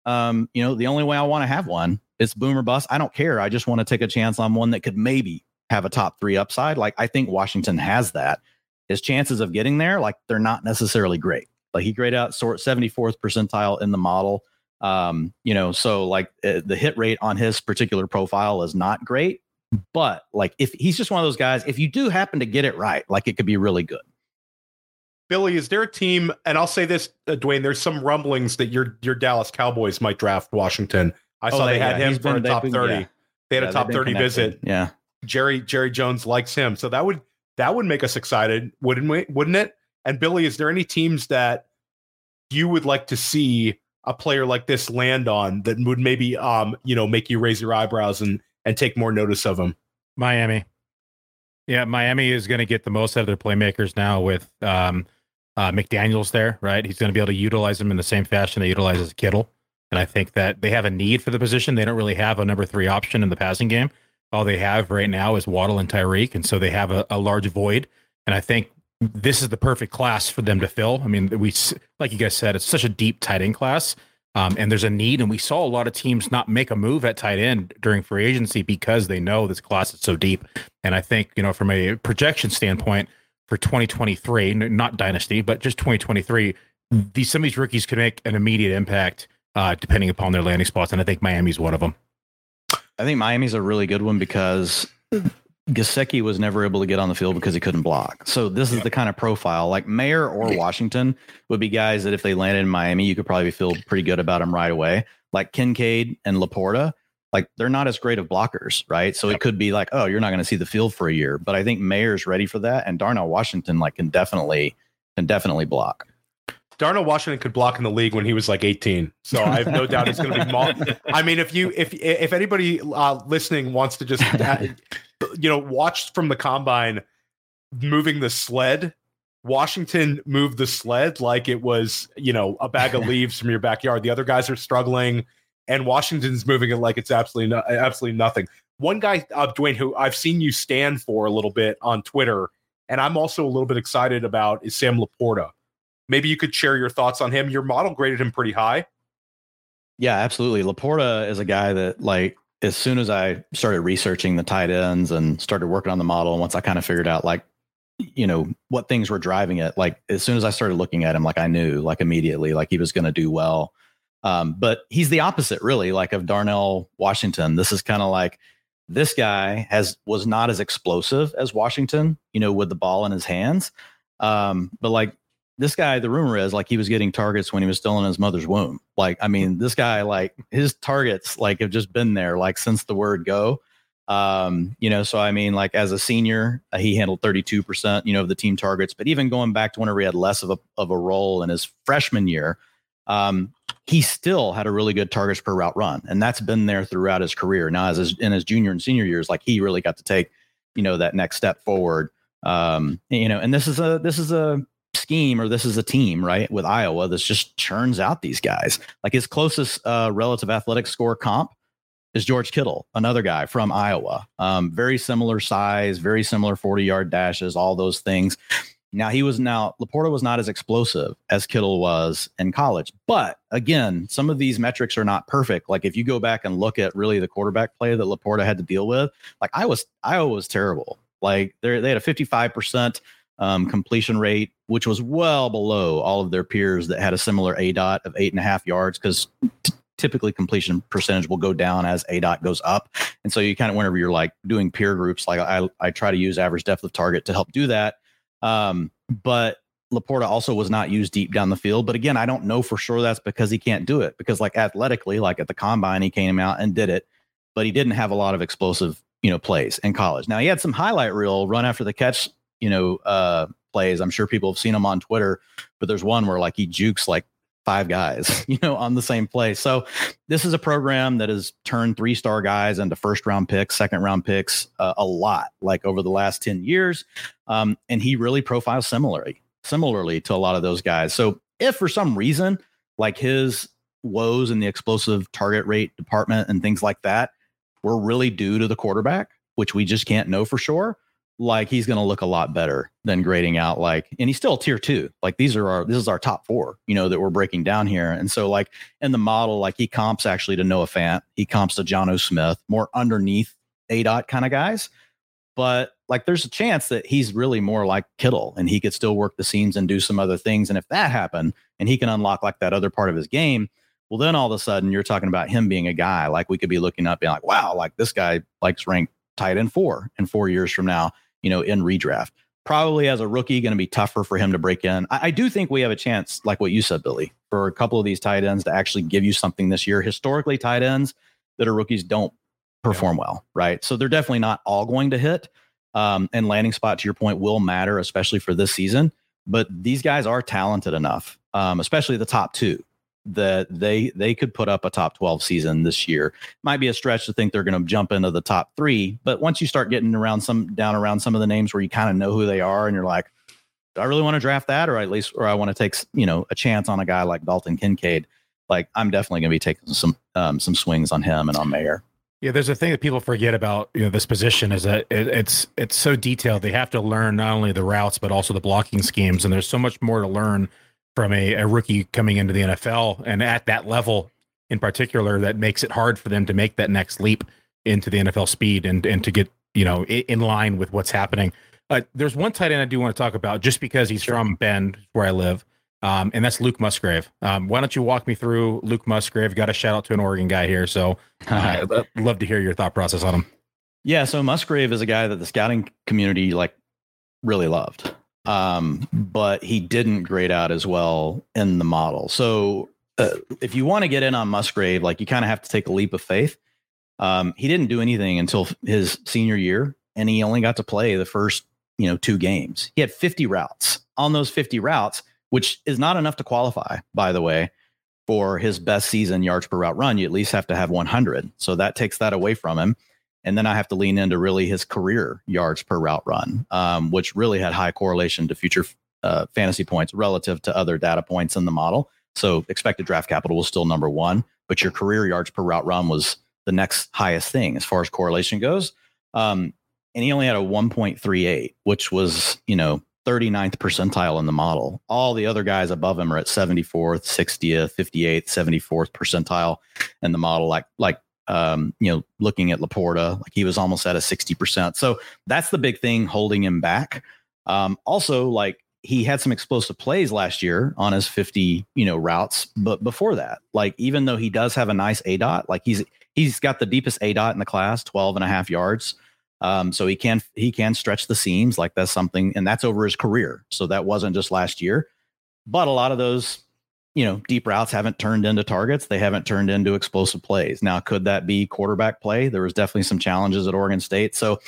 Um, you know, the only way I want to have one is boomer bust. I don't care. I just want to take a chance on one that could maybe have a top three upside. Like I think Washington has that. His chances of getting there, like they're not necessarily great. Like he graded out sort 74th percentile in the model. Um, you know, so like uh, the hit rate on his particular profile is not great, but like if he's just one of those guys, if you do happen to get it right, like it could be really good. Billy, is there a team? And I'll say this, uh, Dwain. There's some rumblings that your your Dallas Cowboys might draft Washington. I oh, saw they, they had yeah, him for a top been, thirty. Yeah. They had yeah, a top thirty connected. visit. Yeah, Jerry Jerry Jones likes him, so that would that would make us excited, wouldn't we? Wouldn't it? And Billy, is there any teams that you would like to see a player like this land on that would maybe um you know make you raise your eyebrows and and take more notice of him? Miami. Yeah, Miami is going to get the most out of their playmakers now with um, uh, McDaniels there, right? He's going to be able to utilize them in the same fashion they utilize as Kittle. And I think that they have a need for the position. They don't really have a number three option in the passing game. All they have right now is Waddle and Tyreek. And so they have a, a large void. And I think this is the perfect class for them to fill. I mean, we like you guys said, it's such a deep tight end class, um, and there's a need. And we saw a lot of teams not make a move at tight end during free agency because they know this class is so deep. And I think you know, from a projection standpoint for 2023, not dynasty, but just 2023, these some of these rookies could make an immediate impact uh, depending upon their landing spots. And I think Miami's one of them. I think Miami's a really good one because Gesicki was never able to get on the field because he couldn't block. So this is the kind of profile like Mayer or Washington would be guys that if they landed in Miami, you could probably feel pretty good about them right away. Like Kincaid and Laporta, like they're not as great of blockers, right? So it could be like, oh, you're not going to see the field for a year. But I think Mayer's ready for that, and Darnell Washington like can definitely can definitely block. Darnell Washington could block in the league when he was like 18. So I have no doubt he's going to be. I mean, if you if if anybody uh, listening wants to just you know, watched from the combine moving the sled. Washington moved the sled like it was, you know, a bag of leaves from your backyard. The other guys are struggling, and Washington's moving it like it's absolutely no, absolutely nothing. One guy, uh, Dwain, who I've seen you stand for a little bit on Twitter, and I'm also a little bit excited about is Sam Laporta. Maybe you could share your thoughts on him. Your model graded him pretty high. Yeah, absolutely. Laporta is a guy that like as soon as I started researching the tight ends and started working on the model, and once I kind of figured out like, you know, what things were driving it, like as soon as I started looking at him, like I knew like immediately, like he was going to do well. Um, but he's the opposite, really, like of Darnell Washington. This is kind of like this guy has was not as explosive as Washington, you know, with the ball in his hands. Um, but like this guy, the rumor is like he was getting targets when he was still in his mother's womb. Like, I mean, this guy, like his targets, like have just been there, like since the word go. Um, you know, so I mean, like as a senior, uh, he handled 32%, you know, of the team targets. But even going back to whenever he had less of a of a role in his freshman year, um, he still had a really good targets per route run, and that's been there throughout his career. Now, as his, in his junior and senior years, like he really got to take, you know, that next step forward. Um, you know, and this is a this is a scheme or this is a team, right, with Iowa that's just churns out these guys. Like his closest uh, relative athletic score comp is George Kittle, another guy from Iowa. Um, very similar size, very similar 40 yard dashes, all those things. Now he was now Laporta was not as explosive as Kittle was in college, but again, some of these metrics are not perfect. Like if you go back and look at really the quarterback play that Laporta had to deal with, like I was Iowa was terrible. Like they they had a 55 percent um, completion rate, which was well below all of their peers that had a similar aDOT of eight and a half yards because t- typically completion percentage will go down as aDOT goes up. And so you kind of, whenever you're like doing peer groups, like I, I try to use average depth of target to help do that. Um, but Laporta also was not used deep down the field. But again, I don't know for sure that's because he can't do it because like athletically, like at the combine, he came out and did it, but he didn't have a lot of explosive, you know, plays in college. Now he had some highlight reel run after the catch you know, uh, plays. I'm sure people have seen him on Twitter, but there's one where like he jukes like five guys, you know, on the same play. So this is a program that has turned three star guys into first round picks, second round picks uh, a lot, like over the last 10 years. Um, and he really profiles similarly, similarly to a lot of those guys. So if for some reason, like his woes in the explosive target rate department and things like that were really due to the quarterback, which we just can't know for sure like he's going to look a lot better than grading out like and he's still tier 2 like these are our this is our top 4 you know that we're breaking down here. And so like in the model like he comps actually to Noah Fant. He comps to Jonnu Smith more underneath aDOT kind of guys. But like there's a chance that he's really more like Kittle and he could still work the seams and do some other things. And if that happened and he can unlock like that other part of his game well then all of a sudden you're talking about him being a guy. Like we could be looking up being like wow like this guy likes ranked tight end 4 in 4 years from now you know, in redraft. Probably as a rookie, going to be tougher for him to break in. I, I, do think we have a chance, like what you said, Billy, for a couple of these tight ends to actually give you something this year. Historically, tight ends that are rookies don't perform well, right? So they're definitely not all going to hit. Um, and landing spot, to your point, will matter, especially for this season. But these guys are talented enough, um, especially the top two, that they they could put up a top 12 season this year. Might be a stretch to think they're going to jump into the top 3, but once you start getting around some down around some of the names where you kind of know who they are and you're like, I really want to draft that or at least or I want to take, you know, a chance on a guy like Dalton Kincaid, like I'm definitely going to be taking some um, some swings on him and on Mayer. Yeah, there's a thing that people forget about you know this position is that it, it's it's so detailed. They have to learn not only the routes but also the blocking schemes, and there's so much more to learn from a, a rookie coming into the NFL and at that level in particular that makes it hard for them to make that next leap into the NFL speed and and to get you know in line with what's happening. Uh, there's one tight end I do want to talk about just because he's sure. from Bend, where I live, um, and that's Luke Musgrave. Um, why don't you walk me through Luke Musgrave? Got a shout out to an Oregon guy here, so uh, I'd love to hear your thought process on him. Yeah, so Musgrave is a guy that the scouting community like really loved um, but he didn't grade out as well in the model. So uh, if you want to get in on Musgrave, like you kind of have to take a leap of faith. Um, he didn't do anything until his senior year, and he only got to play the first you know two games. He had 50 routes on those 50 routes, which is not enough to qualify, by the way, for his best season yards per route run. You at least have to have 100, so that takes that away from him. And then I have to lean into really his career yards per route run, um, which really had high correlation to future uh, fantasy points relative to other data points in the model. So expected draft capital was still number one, but your career yards per route run was the next highest thing as far as correlation goes. Um, and he only had a 1.38, which was, you know, 39th percentile in the model. All the other guys above him are at 74th, 60th, 58th, 74th percentile in the model, like like um, you know, looking at Laporta, like he was almost at a 60%. So that's the big thing holding him back. Um, also, like he had some explosive plays last year on his 50, you know, routes. But before that, like even though he does have a nice aDOT, like he's he's got the deepest aDOT in the class, 12 and a half yards. Um, so he can he can stretch the seams like that's something, and that's over his career. So that wasn't just last year. but a lot of those, you know, deep routes haven't turned into targets. They haven't turned into explosive plays. Now, could that be quarterback play? There was definitely some challenges at Oregon State. So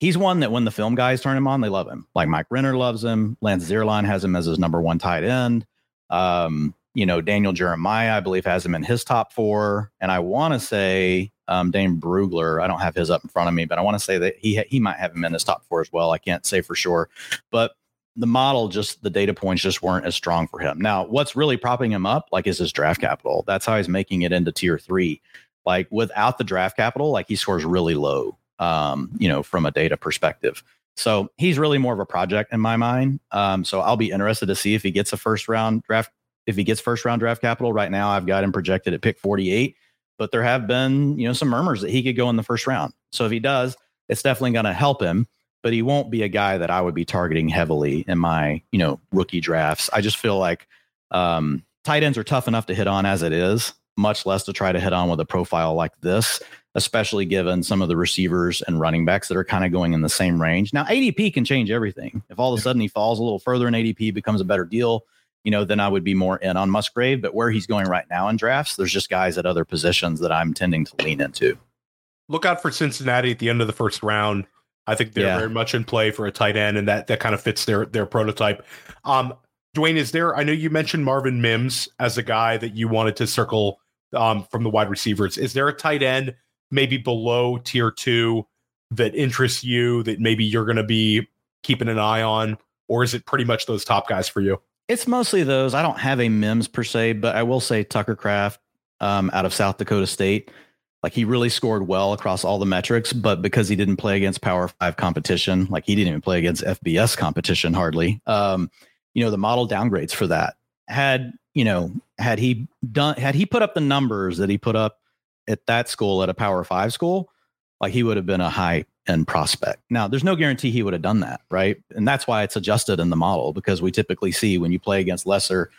he's one that when the film guys turn him on, they love him. Like Mike Renner loves him. Lance Zierlein has him as his number one tight end. Um, you know, Daniel Jeremiah, I believe, has him in his top four. And I want to say um, Dane Brugler, I don't have his up in front of me, but I want to say that he he might have him in his top four as well. I can't say for sure, but the model just the data points just weren't as strong for him. Now, what's really propping him up, like, is his draft capital. That's how he's making it into tier three. Like without the draft capital, like he scores really low. Um, you know, from a data perspective. So he's really more of a project in my mind. Um, so I'll be interested to see if he gets a first round draft if he gets first round draft capital right now, I've got him projected at pick 48. But there have been, you know, some murmurs that he could go in the first round. So if he does, it's definitely going to help him. But he won't be a guy that I would be targeting heavily in my, you know, rookie drafts. I just feel like um, tight ends are tough enough to hit on as it is, much less to try to hit on with a profile like this, especially given some of the receivers and running backs that are kind of going in the same range. Now, ADP can change everything. If all of a sudden he falls a little further in ADP, becomes a better deal, you know, then I would be more in on Musgrave. But where he's going right now in drafts, there's just guys at other positions that I'm tending to lean into. Look out for Cincinnati at the end of the first round. I think they're yeah. very much in play for a tight end, and that that kind of fits their their prototype. Um, Dwain, is there? I know you mentioned Marvin Mims as a guy that you wanted to circle um, from the wide receivers. Is there a tight end maybe below tier two that interests you that maybe you're going to be keeping an eye on, or is it pretty much those top guys for you? It's mostly those. I don't have a Mims per se, but I will say Tucker Kraft um, out of South Dakota State. Like he really scored well across all the metrics, but because he didn't play against Power Five competition, like he didn't even play against FBS competition hardly. Um, you know, the model downgrades for that. Had you know, had he done, had he put up the numbers that he put up at that school at a Power Five school, like he would have been a high end prospect. Now, there's no guarantee he would have done that, right? And that's why it's adjusted in the model because we typically see when you play against lesser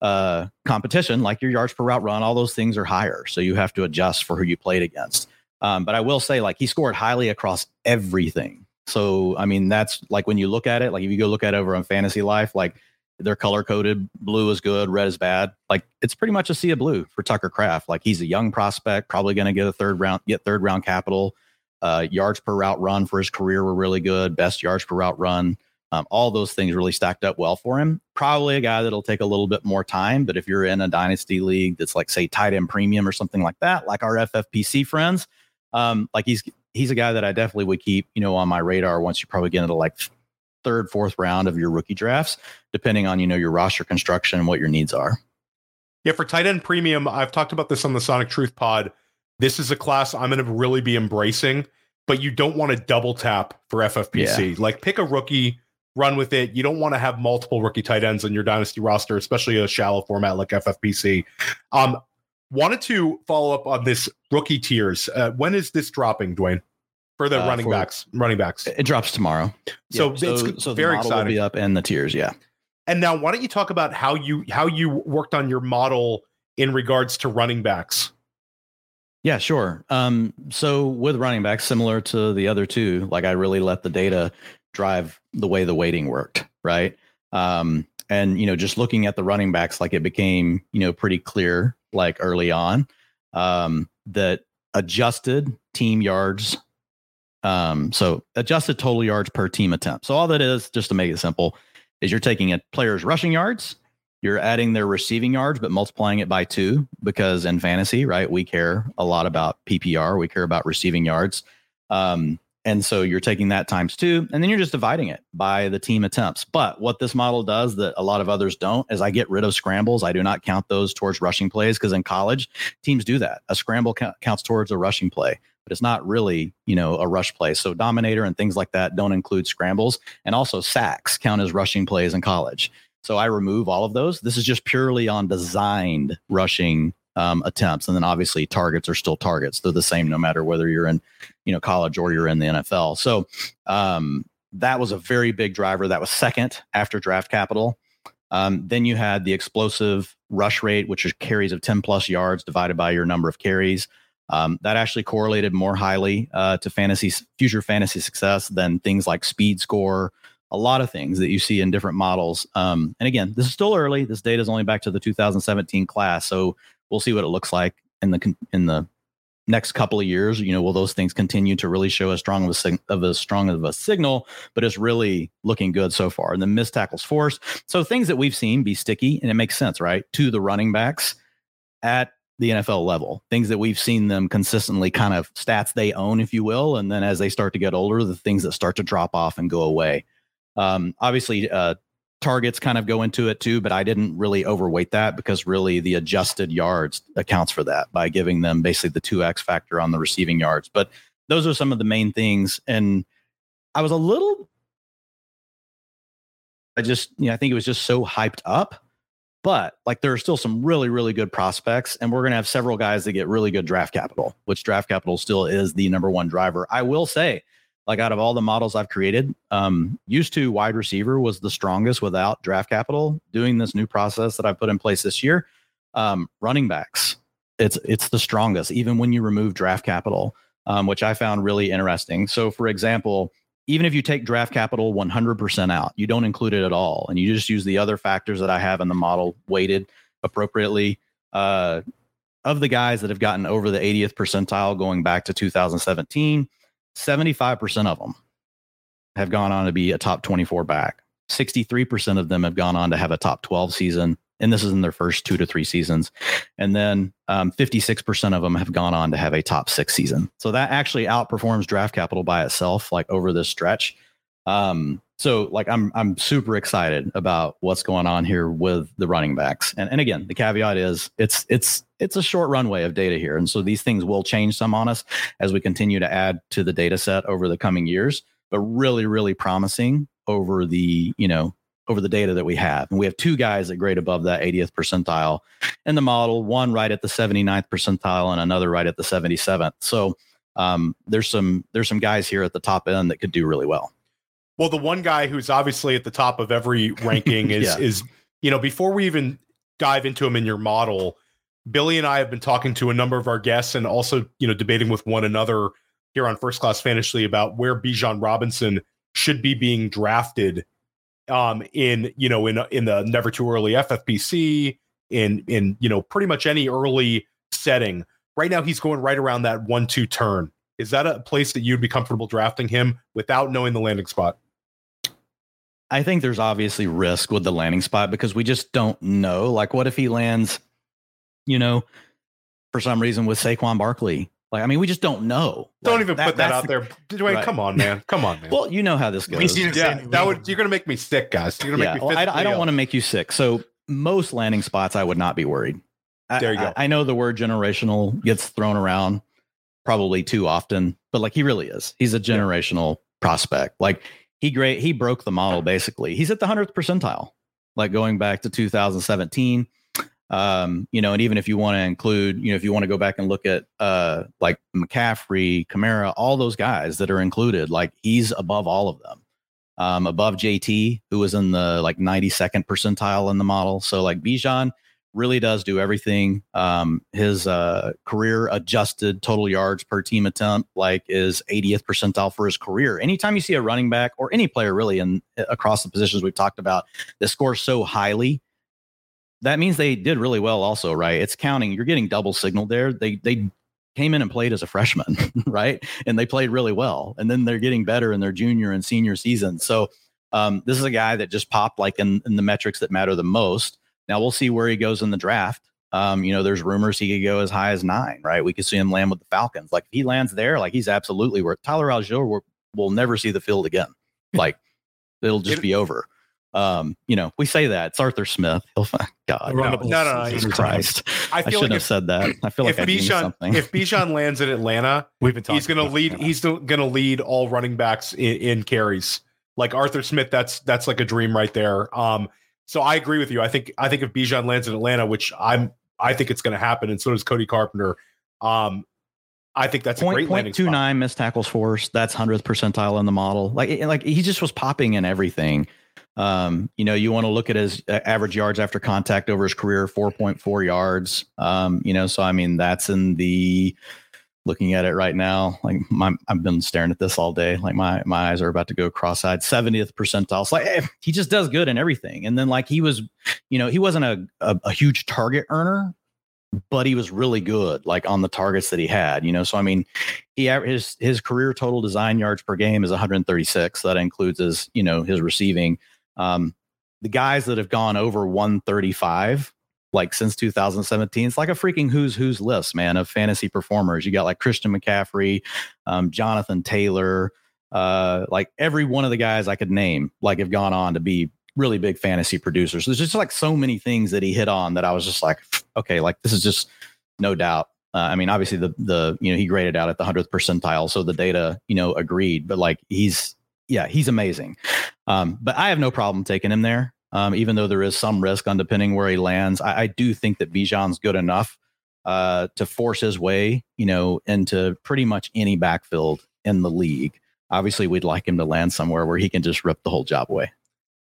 uh, competition, like your yards per route run, all those things are higher. So you have to adjust for who you played against. Um, but I will say, like, he scored highly across everything. So, I mean, that's like when you look at it, like if you go look at it over on Fantasy Life, like they're color coded. Blue is good, red is bad. Like it's pretty much a sea of blue for Tucker Kraft. Like he's a young prospect, probably going to get a third round, get third round capital. Uh, yards per route run for his career were really good. Best yards per route run. Um, all those things really stacked up well for him. Probably a guy that'll take a little bit more time, but if you're in a dynasty league that's like say tight end premium or something like that, like our FFPC friends, um, like he's he's a guy that I definitely would keep, you know, on my radar once you probably get into like third, fourth round of your rookie drafts, depending on you know your roster construction and what your needs are. Yeah, for tight end premium, I've talked about this on the Sonic Truth Pod this is a class I'm going to really be embracing, but you don't want to double tap for FFPC. Yeah. Like pick a rookie, run with it. You don't want to have multiple rookie tight ends on your dynasty roster, especially a shallow format like FFPC. Um, wanted to follow up on this rookie tiers. Uh, when is this dropping, Dwain? For the uh, running for, backs, running backs. It drops tomorrow. So yeah. it's so, very exciting. Will be up and the tiers, yeah. And now, why don't you talk about how you how you worked on your model in regards to running backs? Yeah, sure. Um, so with running backs, similar to the other two, like I really let the data drive the way the weighting worked, right? Um, and you know, just looking at the running backs, like it became you know pretty clear, like early on, um, that adjusted team yards. Um, so adjusted total yards per team attempt. So all that is, just to make it simple, is you're taking a player's rushing yards you're adding their receiving yards, but multiplying it by two because in fantasy, right, we care a lot about PPR. We care about receiving yards. Um, and so you're taking that times two, and then you're just dividing it by the team attempts. But what this model does that a lot of others don't is I get rid of scrambles. I do not count those towards rushing plays because in college, teams do that. A scramble counts towards a rushing play, but it's not really, you know, a rush play. So dominator and things like that don't include scrambles. And also sacks count as rushing plays in college. So I remove all of those. This is just purely on designed rushing um, attempts, and then obviously targets are still targets. They're the same no matter whether you're in, you know, college or you're in the NFL. So um, that was a very big driver. That was second after draft capital. Um, then you had the explosive rush rate, which is carries of 10 plus yards divided by your number of carries. Um, that actually correlated more highly uh, to fantasy future fantasy success than things like speed score a lot of things that you see in different models. Um, and again, this is still early. This data is only back to the 2017 class, so we'll see what it looks like in the in the next couple of years. You know, will those things continue to really show as strong of a, sig- of a strong of a signal? But it's really looking good so far. And the missed tackles forced, so things that we've seen be sticky, and it makes sense, right, to the running backs at the NFL level. Things that we've seen them consistently kind of stats they own, if you will. And then as they start to get older, the things that start to drop off and go away. Um, obviously, uh, targets kind of go into it too, but I didn't really overweight that because really the adjusted yards accounts for that by giving them basically the 2x factor on the receiving yards. But those are some of the main things. And I was a little, I just, you know, I think it was just so hyped up but like there are still some really, really good prospects, and we're going to have several guys that get really good draft capital, which draft capital still is the number one driver. I will say, like out of all the models I've created, um, used to wide receiver was the strongest without draft capital. Doing this new process that I've put in place this year, um, running backs, it's it's the strongest, even when you remove draft capital, um, which I found really interesting. So, for example, even if you take draft capital 100% out, you don't include it at all, and you just use the other factors that I have in the model weighted appropriately. Uh, of the guys that have gotten over the 80th percentile going back to 2017, 75% of them have gone on to be a top 24 back. 63% of them have gone on to have a top 12 season and this is in their first two to three seasons. And then um, 56% of them have gone on to have a top six season. So that actually outperforms draft capital by itself, like over this stretch. Um, so like I'm I'm super excited about what's going on here with the running backs. And and again, the caveat is it's it's it's a short runway of data here. And so these things will change some on us as we continue to add to the data set over the coming years, but really, really promising over the, you know, over the data that we have. And we have two guys that grade above that 80th percentile in the model, one right at the 79th percentile and another right at the 77th. So um, there's some there's some guys here at the top end that could do really well. Well, the one guy who's obviously at the top of every ranking is yeah. is you know before we even dive into him in your model, Billy and I have been talking to a number of our guests and also you know debating with one another here on First Class Fantasy about where Bijan Robinson should be being drafted um, in you know in in the never too early FFPC in in you know pretty much any early setting. Right now, he's going right around that one two turn. Is that a place that you'd be comfortable drafting him without knowing the landing spot? I think there's obviously risk with the landing spot because we just don't know. Like, what if he lands, you know, for some reason with Saquon Barkley like, I mean, we just don't know. Don't like, even that, put that out the, there, Dwain. Right. Come on, man. Come on, man. well, you know how this goes. Yeah, that would you're gonna make me sick, guys. You're gonna yeah, make me. Well, I, I, don't want to make you sick. So most landing spots, I would not be worried. I, there you go. I, I know the word generational gets thrown around probably too often, but like he really is. He's a generational yeah. prospect. Like he great. He broke the model basically. He's at the hundredth percentile. Like going back to 2017 um, you know, and even if you want to include, you know, if you want to go back and look at uh like McCaffrey, Kamara, all those guys that are included, like he's above all of them. Um, above JT, who was in the like 92nd percentile in the model. So like Bijan really does do everything. Um, his uh, career adjusted total yards per team attempt like is 80th percentile for his career. Anytime you see a running back or any player really in across the positions we've talked about that scores so highly, that means they did really well also right? It's counting you're getting double signal there. They they came in and played as a freshman right? And they played really well. And then they're getting better in their junior and senior season. So um, this is a guy that just popped like in, in the metrics that matter the most. Now we'll see where he goes in the draft. Um, you know there's rumors he could go as high as nine right? We could see him land with the falcons. Like if he lands there like he's absolutely worth tyler allgeier will, will never see the field again. Like it'll just be over um, you know, we say that it's Arthur Smith. He'll find God. No, no, no, Jesus Christ. I, feel I shouldn't like have if, said that. I feel like if Bijan, something. if Bijan lands in Atlanta, we've been he's going to lead. Atlanta. He's going to lead all running backs in, in, carries. Like Arthur Smith, that's that's like a dream right there. Um, so I agree with you. I think I think if Bijan lands in Atlanta, which I'm, I think it's going to happen, and so does Cody Carpenter. Um, I think that's point, a great point two nine missed tackles force. That's hundredth percentile in the model. Like like he just was popping in everything. Um, you know, you want to look at his uh, average yards after contact over his career, 4.4 yards. Um, you know, so I mean, that's in the looking at it right now. Like my, I've been staring at this all day. Like my my eyes are about to go cross-eyed. 70th percentile. Like eh, he just does good in everything. And then like he was, you know, he wasn't a, a, a huge target earner, but he was really good like on the targets that he had. You know, so I mean, he his his career total design yards per game is 136. So that includes his you know his receiving. Um, the guys that have gone over 135 like since 2017. It's like a freaking who's who's list, man, of fantasy performers. You got like Christian McCaffrey, um, Jonathan Taylor, uh, like every one of the guys I could name, like have gone on to be really big fantasy producers. There's just like so many things that he hit on that I was just like, okay, like this is just no doubt. Uh, I mean, obviously the the you know he graded out at the hundredth percentile, so the data you know agreed. But like he's yeah he's amazing. Um, but I have no problem taking him there. Um, even though there is some risk on depending where he lands, I, I do think that Bijan's good enough uh, to force his way, you know, into pretty much any backfield in the league. Obviously, we'd like him to land somewhere where he can just rip the whole job away.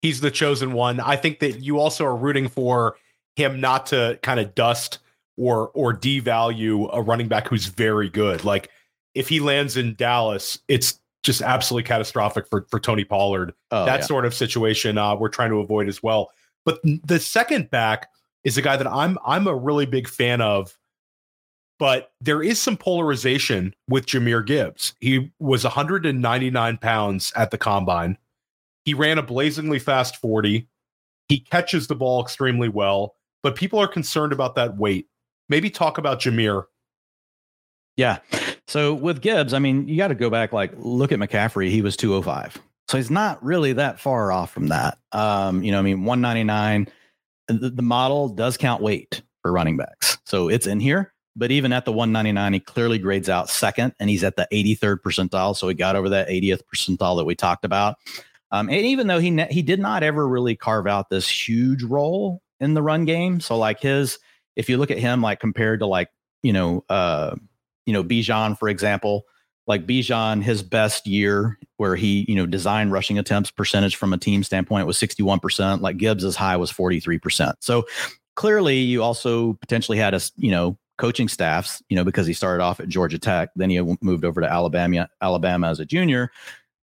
He's the chosen one. I think that you also are rooting for him not to kind of dust or or devalue a running back who's very good. Like if he lands in Dallas, it's just absolutely catastrophic for for Tony Pollard. Oh, that yeah. sort of situation uh, we're trying to avoid as well. But the second back is a guy that I'm I'm a really big fan of. But there is some polarization with Jahmyr Gibbs. He was 199 pounds at the combine. He ran a blazingly fast 40. He catches the ball extremely well, but people are concerned about that weight. Maybe talk about Jahmyr. Yeah. So with Gibbs, I mean, you got to go back, like, look at McCaffrey. He was 205. So he's not really that far off from that. Um, you know, I mean, 199. The, the model does count weight for running backs. So it's in here. But even at the 199, he clearly grades out second, and he's at the 83rd percentile. So he got over that 80th percentile that we talked about. Um, and even though he ne- he did not ever really carve out this huge role in the run game, so like his, if you look at him like compared to like you know uh, you know, Bijan, for example, like Bijan, his best year where he, you know, designed rushing attempts percentage from a team standpoint was 61%. Like Gibbs' high was 43%. So clearly you also potentially had a, you know, coaching staffs, you know, because he started off at Georgia Tech, then he moved over to Alabama, Alabama as a junior.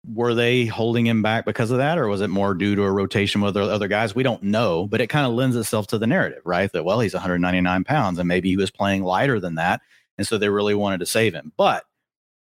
Were they holding him back because of that, or was it more due to a rotation with other guys? We don't know, but it kind of lends itself to the narrative, right? That well, he's 199 pounds, and maybe he was playing lighter than that, and so they really wanted to save him. But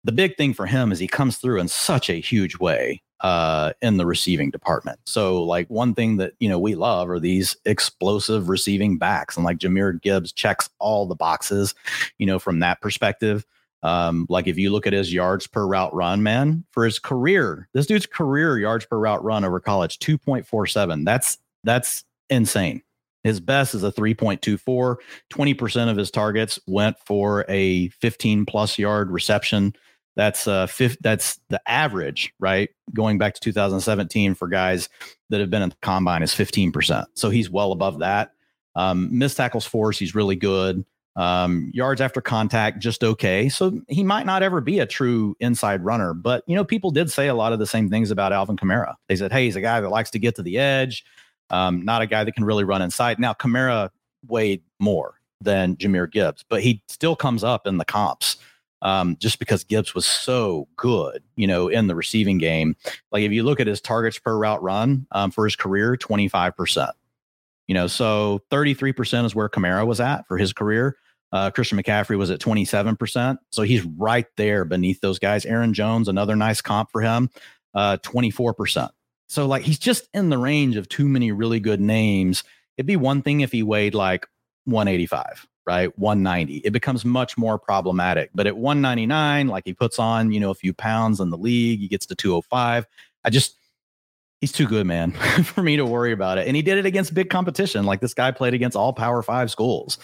the big thing for him is he comes through in such a huge way uh, in the receiving department. So, like one thing that you know we love are these explosive receiving backs, and like Jahmyr Gibbs checks all the boxes, you know, from that perspective. Um, like if you look at his yards per route run, man, for his career, this dude's career yards per route run over college, two point four seven. That's that's insane. His best is a 3.24. 20% of his targets went for a 15 plus yard reception. That's uh fifth, that's the average, right? Going back to 2017 for guys that have been in the combine is 15%. So he's well above that. Um, missed tackles force, he's really good. Um, yards after contact, just okay. So he might not ever be a true inside runner, but you know, people did say a lot of the same things about Alvin Kamara. They said, "Hey, he's a guy that likes to get to the edge. Um, not a guy that can really run inside. Now, Kamara weighed more than Jahmyr Gibbs, but he still comes up in the comps um, just because Gibbs was so good, you know, in the receiving game. Like if you look at his targets per route run um, for his career, 25%. You know, so 33% is where Kamara was at for his career. Uh, Christian McCaffrey was at 27%. So he's right there beneath those guys. Aaron Jones, another nice comp for him, uh, 24%. So like he's just in the range of too many really good names. It'd be one thing if he weighed like 185, right? 190. It becomes much more problematic. But at 199, like he puts on, you know, a few pounds in the league, he gets to 205. I just he's too good, man, for me to worry about it. And he did it against big competition. Like this guy played against all Power Five schools,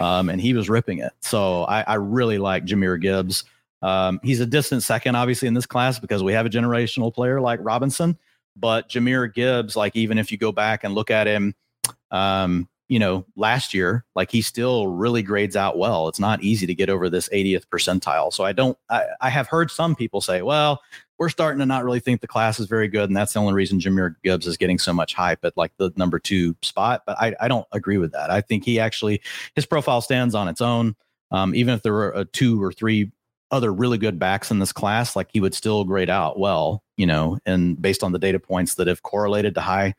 um, and he was ripping it. So I, I really like Jahmyr Gibbs. Um, he's a distant second, obviously, in this class because we have a generational player like Robinson. But Jahmyr Gibbs, like even if you go back and look at him, um, you know, last year, like he still really grades out well. It's not easy to get over this 80th percentile. So I don't, I, I have heard some people say, well, we're starting to not really think the class is very good. And that's the only reason Jahmyr Gibbs is getting so much hype at like the number two spot. But I, I don't agree with that. I think he actually, his profile stands on its own. Um, even if there were a two or three other really good backs in this class, like he would still grade out well, you know, and based on the data points that have correlated to high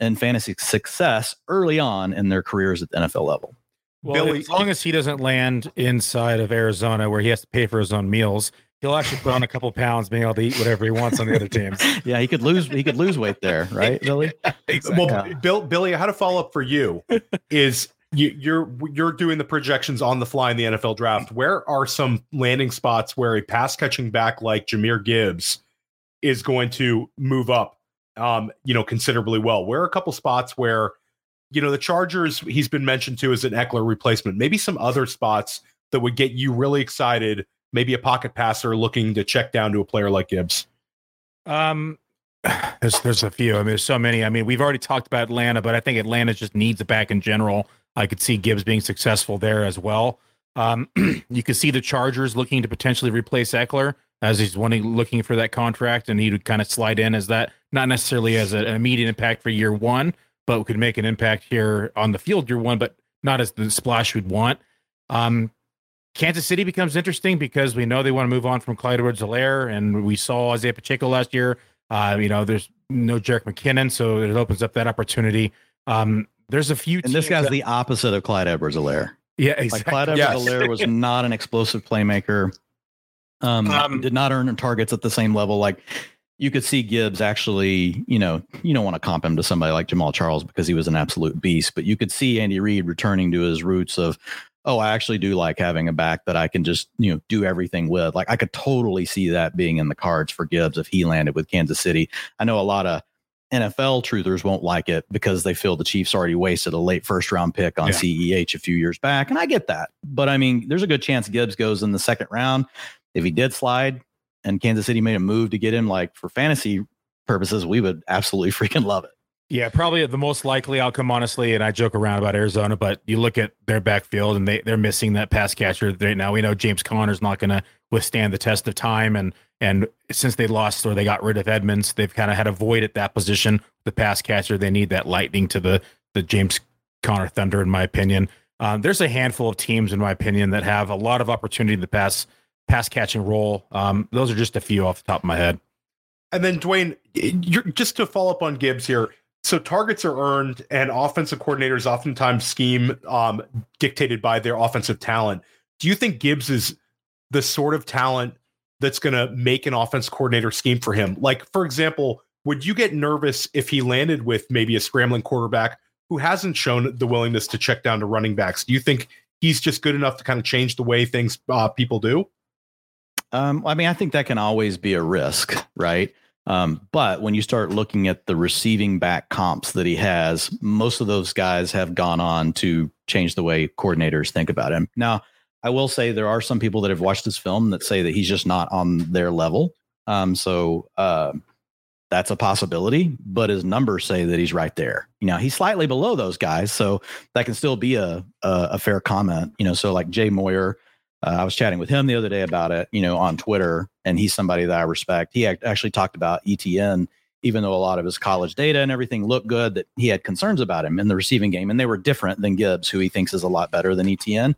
and fantasy success early on in their careers at the NFL level. Well, Billy, as long as he doesn't land inside of Arizona where he has to pay for his own meals, he'll actually put on a couple pounds, being able to eat whatever he wants on the other teams. yeah, he could lose. He could lose weight there, right, Billy? exactly. Well, Bill, Billy, how to follow up for you is you, you're you're doing the projections on the fly in the NFL draft. Where are some landing spots where a pass catching back like Jahmyr Gibbs is going to move up, um, you know, considerably well? Where are a couple spots where you know, the Chargers, he's been mentioned to as an Ekeler replacement. Maybe some other spots that would get you really excited. Maybe a pocket passer looking to check down to a player like Gibbs. Um, there's there's a few. I mean, there's so many. I mean, we've already talked about Atlanta, but I think Atlanta just needs a back in general. I could see Gibbs being successful there as well. Um, you could see the Chargers looking to potentially replace Ekeler as he's wanting looking for that contract, and he would kind of slide in as that, not necessarily as an immediate impact for year one, but could make an impact here on the field year one, but not as the splash we'd want. Um, Kansas City becomes interesting because we know they want to move on from Clyde Edwards-Helaire, and we saw Isaiah Pacheco last year. Uh, you know, there's no Jerick McKinnon, so it opens up that opportunity. Um, there's a few, and this guy's that, the opposite of Clyde Edwards-Helaire. Yeah, exactly. Like Clyde Edwards-Helaire yes. was not an explosive playmaker. Um, um, did not earn targets at the same level. Like you could see Gibbs actually, you know, you don't want to comp him to somebody like Jamaal Charles because he was an absolute beast, but you could see Andy Reid returning to his roots of, oh, I actually do like having a back that I can just, you know, do everything with. Like I could totally see that being in the cards for Gibbs if he landed with Kansas City. I know a lot of NFL truthers won't like it because they feel the Chiefs already wasted a late first round pick on yeah. CEH a few years back. And I get that. But I mean, there's a good chance Gibbs goes in the second round. If he did slide, and Kansas City made a move to get him, like for fantasy purposes, we would absolutely freaking love it. Yeah, probably the most likely outcome, honestly. And I joke around about Arizona, but you look at their backfield and they, they're missing that pass catcher right now. We know James Conner's not going to withstand the test of time. And and since they lost or they got rid of Edmonds, they've kind of had a void at that position. The pass catcher, they need that lightning to the the James Conner Thunder, in my opinion. Um, there's a handful of teams, in my opinion, that have a lot of opportunity to pass pass catching role. Um, those are just a few off the top of my head. And then Dwain, just to follow up on Gibbs here. So targets are earned, and offensive coordinators oftentimes scheme um, dictated by their offensive talent. Do you think Gibbs is the sort of talent that's going to make an offense coordinator scheme for him? Like, for example, would you get nervous if he landed with maybe a scrambling quarterback who hasn't shown the willingness to check down to running backs? Do you think he's just good enough to kind of change the way things uh, people do? Um, I mean, I think that can always be a risk, right? Um, but when you start looking at the receiving back comps that he has, most of those guys have gone on to change the way coordinators think about him. Now, I will say there are some people that have watched this film that say that he's just not on their level. Um, so uh, that's a possibility, but his numbers say that he's right there. You know, he's slightly below those guys, so that can still be a a, a fair comment. You know, so like Jay Moyer uh, I was chatting with him the other day about it, you know, on Twitter, and he's somebody that I respect. He actually talked about ETN, even though a lot of his college data and everything looked good, that he had concerns about him in the receiving game, and they were different than Gibbs, who he thinks is a lot better than ETN.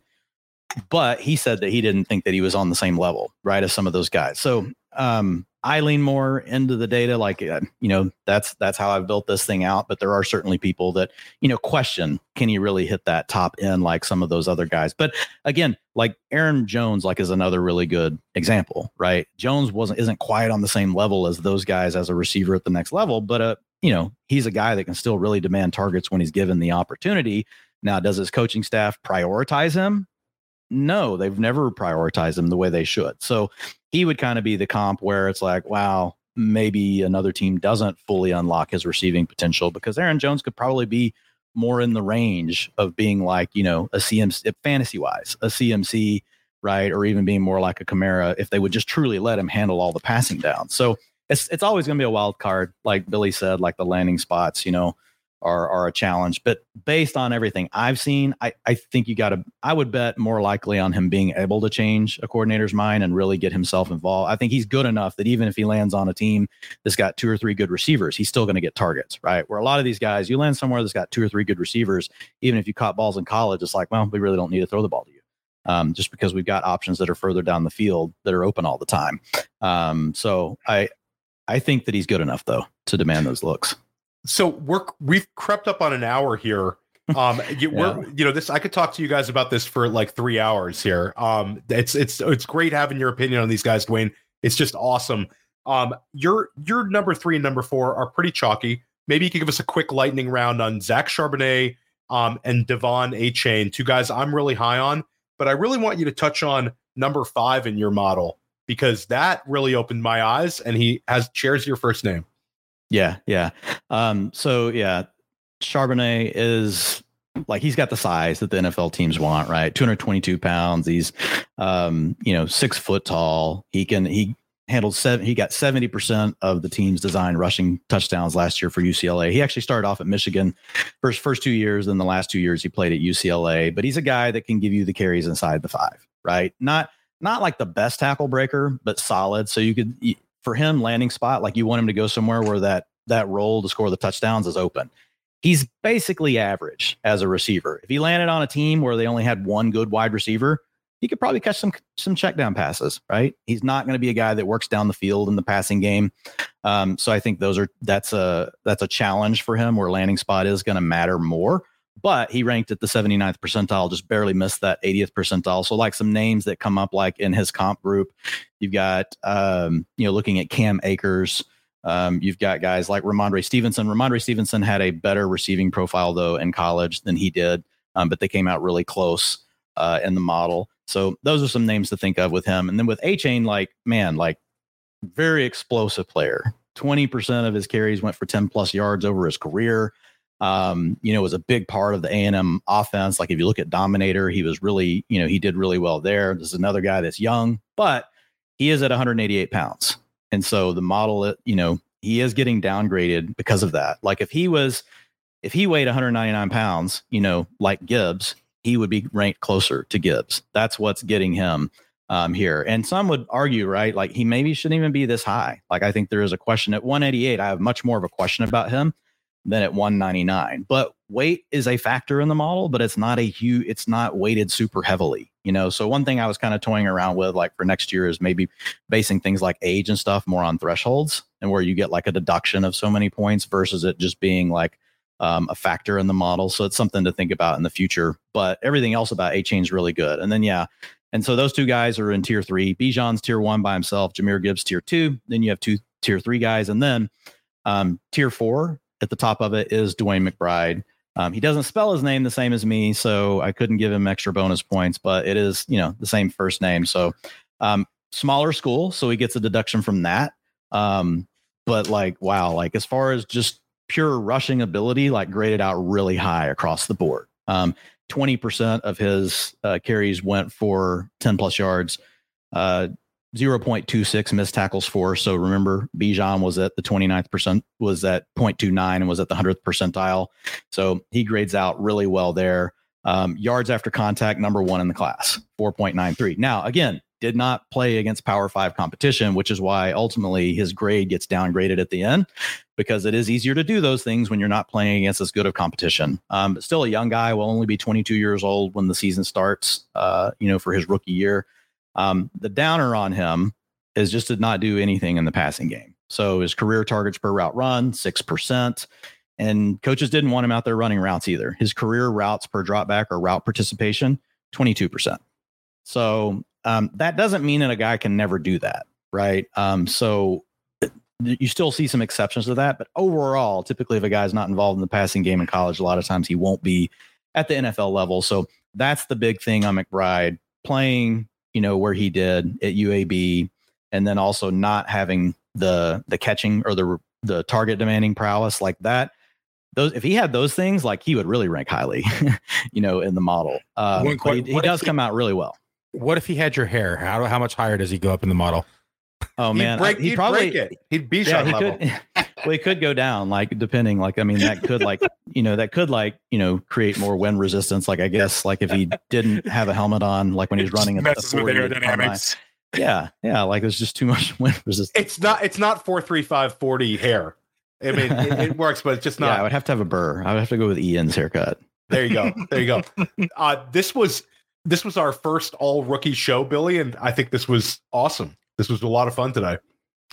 But he said that he didn't think that he was on the same level, right, as some of those guys. So um, I lean more into the data. Like, uh, you know, that's that's how I've built this thing out. But there are certainly people that you know question: Can he really hit that top end like some of those other guys? But again, like Aaron Jones, like is another really good example, right? Jones wasn't isn't quite on the same level as those guys as a receiver at the next level, but uh, you know, he's a guy that can still really demand targets when he's given the opportunity. Now, does his coaching staff prioritize him? No, they've never prioritized him the way they should. So he would kind of be the comp where it's like, wow, maybe another team doesn't fully unlock his receiving potential because Aaron Jones could probably be more in the range of being like, you know, a CMC fantasy wise, a CMC, right? Or even being more like a Kamara if they would just truly let him handle all the passing down. So it's it's always to be a wild card, like Billy said, like the landing spots, you know are are a challenge. But based on everything I've seen, I, I think you got to. I would bet more likely on him being able to change a coordinator's mind and really get himself involved. I think he's good enough that even if he lands on a team that's got two or three good receivers, he's still going to get targets, right? Where a lot of these guys, you land somewhere that's got two or three good receivers, even if you caught balls in college, it's like, well, we really don't need to throw the ball to you. um, just because we've got options that are further down the field that are open all the time. Um, so I I think that he's good enough though to demand those looks. So we're we've crept up on an hour here. Um, you, we're you know this I could talk to you guys about this for like three hours here. Um, it's it's it's great having your opinion on these guys, Dwain. It's just awesome. Um, your your number three and number four are pretty chalky. Maybe you could give us a quick lightning round on Zach Charbonnet um, and De'Von Achane, two guys I'm really high on. But I really want you to touch on number five in your model because that really opened my eyes. And he has shares your first name. Yeah, yeah. Um, so yeah, Charbonnet is like he's got the size that the NFL teams want, right? 222 pounds. He's um, you know, six foot tall. He can he handled seven he got 70% of the team's designed rushing touchdowns last year for UCLA. He actually started off at Michigan first first two years, then the last two years he played at UCLA, but he's a guy that can give you the carries inside the five, right? Not not like the best tackle breaker, but solid. So you could for him landing spot, like you want him to go somewhere where that that role to score the touchdowns is open. He's basically average as a receiver. If he landed on a team where they only had one good wide receiver, he could probably catch some some check down passes, right? He's not going to be a guy that works down the field in the passing game. Um, so I think those are that's a that's a challenge for him where landing spot is going to matter more. But he ranked at the 79th percentile, just barely missed that 80th percentile. So like some names that come up like in his comp group, you've got um, you know looking at Cam Akers. Um, you've got guys like Rhamondre Stevenson. Rhamondre Stevenson had a better receiving profile though in college than he did, um, but they came out really close uh, in the model. So those are some names to think of with him. And then with Achane, like, man, like very explosive player. 20% of his carries went for 10 plus yards over his career. Um, you know, was a big part of the A&M offense. Like if you look at Dominator, he was really, you know, he did really well there. This is another guy that's young, but he is at 188 pounds. And so the model, you know, he is getting downgraded because of that. Like if he was, if he weighed 199 pounds, you know, like Gibbs, he would be ranked closer to Gibbs. That's what's getting him um, here. And some would argue, right, like he maybe shouldn't even be this high. Like I think there is a question at 188. I have much more of a question about him than at 199. But weight is a factor in the model, but it's not a huge. It's not weighted super heavily. You know, so one thing I was kind of toying around with, like for next year, is maybe basing things like age and stuff more on thresholds and where you get like a deduction of so many points versus it just being like um, a factor in the model. So it's something to think about in the future. But everything else about Achane is really good. And then, yeah. And so those two guys are in tier three. Bijan's tier one by himself, Jahmyr Gibbs tier two. Then you have two tier three guys. And then um, tier four at the top of it is DeWayne McBride. Um, he doesn't spell his name the same as me, so I couldn't give him extra bonus points, but it is, you know, the same first name. So um, smaller school, so he gets a deduction from that. Um, but like, wow, like as far as just pure rushing ability, like graded out really high across the board. Um, 20% of his uh, carries went for 10 plus yards, uh, 0.26 missed tackles for. So remember, Bijan was at the 29th percent, was at 0.29 and was at the 100th percentile. So he grades out really well there. Um, yards after contact, number one in the class, 4.93. Now, again, did not play against Power Five competition, which is why ultimately his grade gets downgraded at the end because it is easier to do those things when you're not playing against as good of competition. Um, but still, a young guy will only be 22 years old when the season starts. Uh, you know, for his rookie year, um, the downer on him is just did not do anything in the passing game. So his career targets per route run six percent. And coaches didn't want him out there running routes either. His career routes per dropback or route participation, 22%. So um, that doesn't mean that a guy can never do that, right? Um, so you still see some exceptions to that, but overall, typically, if a guy's not involved in the passing game in college, a lot of times he won't be at the NFL level. So that's the big thing on McBride playing, you know, where he did at UAB, and then also not having the the catching or the the target demanding prowess like that. Those, if he had those things, like he would really rank highly, you know, in the model. Um, he, he does come out really well. What if he had your hair? How how much higher does he go up in the model? Oh man, he'd, break, he'd, he'd probably break it. He'd be yeah, he level. Could, well, he could go down, like depending. Like I mean, that could like you know that could like you know create more wind resistance. Like I guess like if he didn't have a helmet on, like when he's running at the aerodynamics. Yeah, yeah, like there's just too much wind resistance. It's not. It's not four three five forty hair. I mean, it, it, works, but it's just not. Yeah, I would have to have a burr. I would have to go with Ian's haircut. There you go. There you go. Uh, this was this was our first all rookie show, Billy, and I think this was awesome. This was a lot of fun today.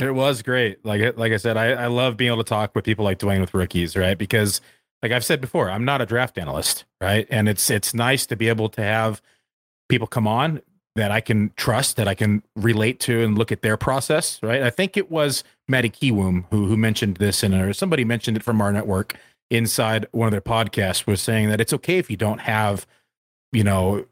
It was great. Like like I said, I, I love being able to talk with people like Dwain with rookies, right? Because like I've said before, I'm not a draft analyst, right? And it's it's nice to be able to have people come on that I can trust, that I can relate to and look at their process, right? I think it was Maddie Kiwoom who who mentioned this and or somebody mentioned it from our network inside one of their podcasts was saying that it's okay if you don't have, you know,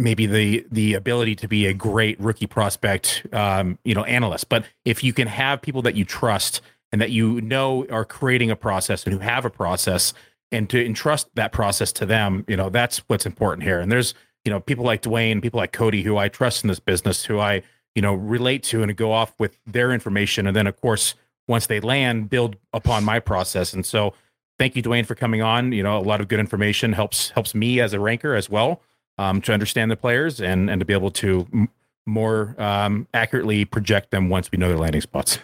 maybe the the ability to be a great rookie prospect um, you know analyst. But if you can have people that you trust and that you know are creating a process and who have a process and to entrust that process to them you know that's what's important here. And there's you know people like Dwain people like cody who i trust in this business who i you know relate to and go off with their information. And then of course once they land build upon my process. And so thank you Dwain for coming on. You know a lot of good information helps helps me as a ranker as well um, to understand the players and and to be able to m- more um, accurately project them once we know their landing spots.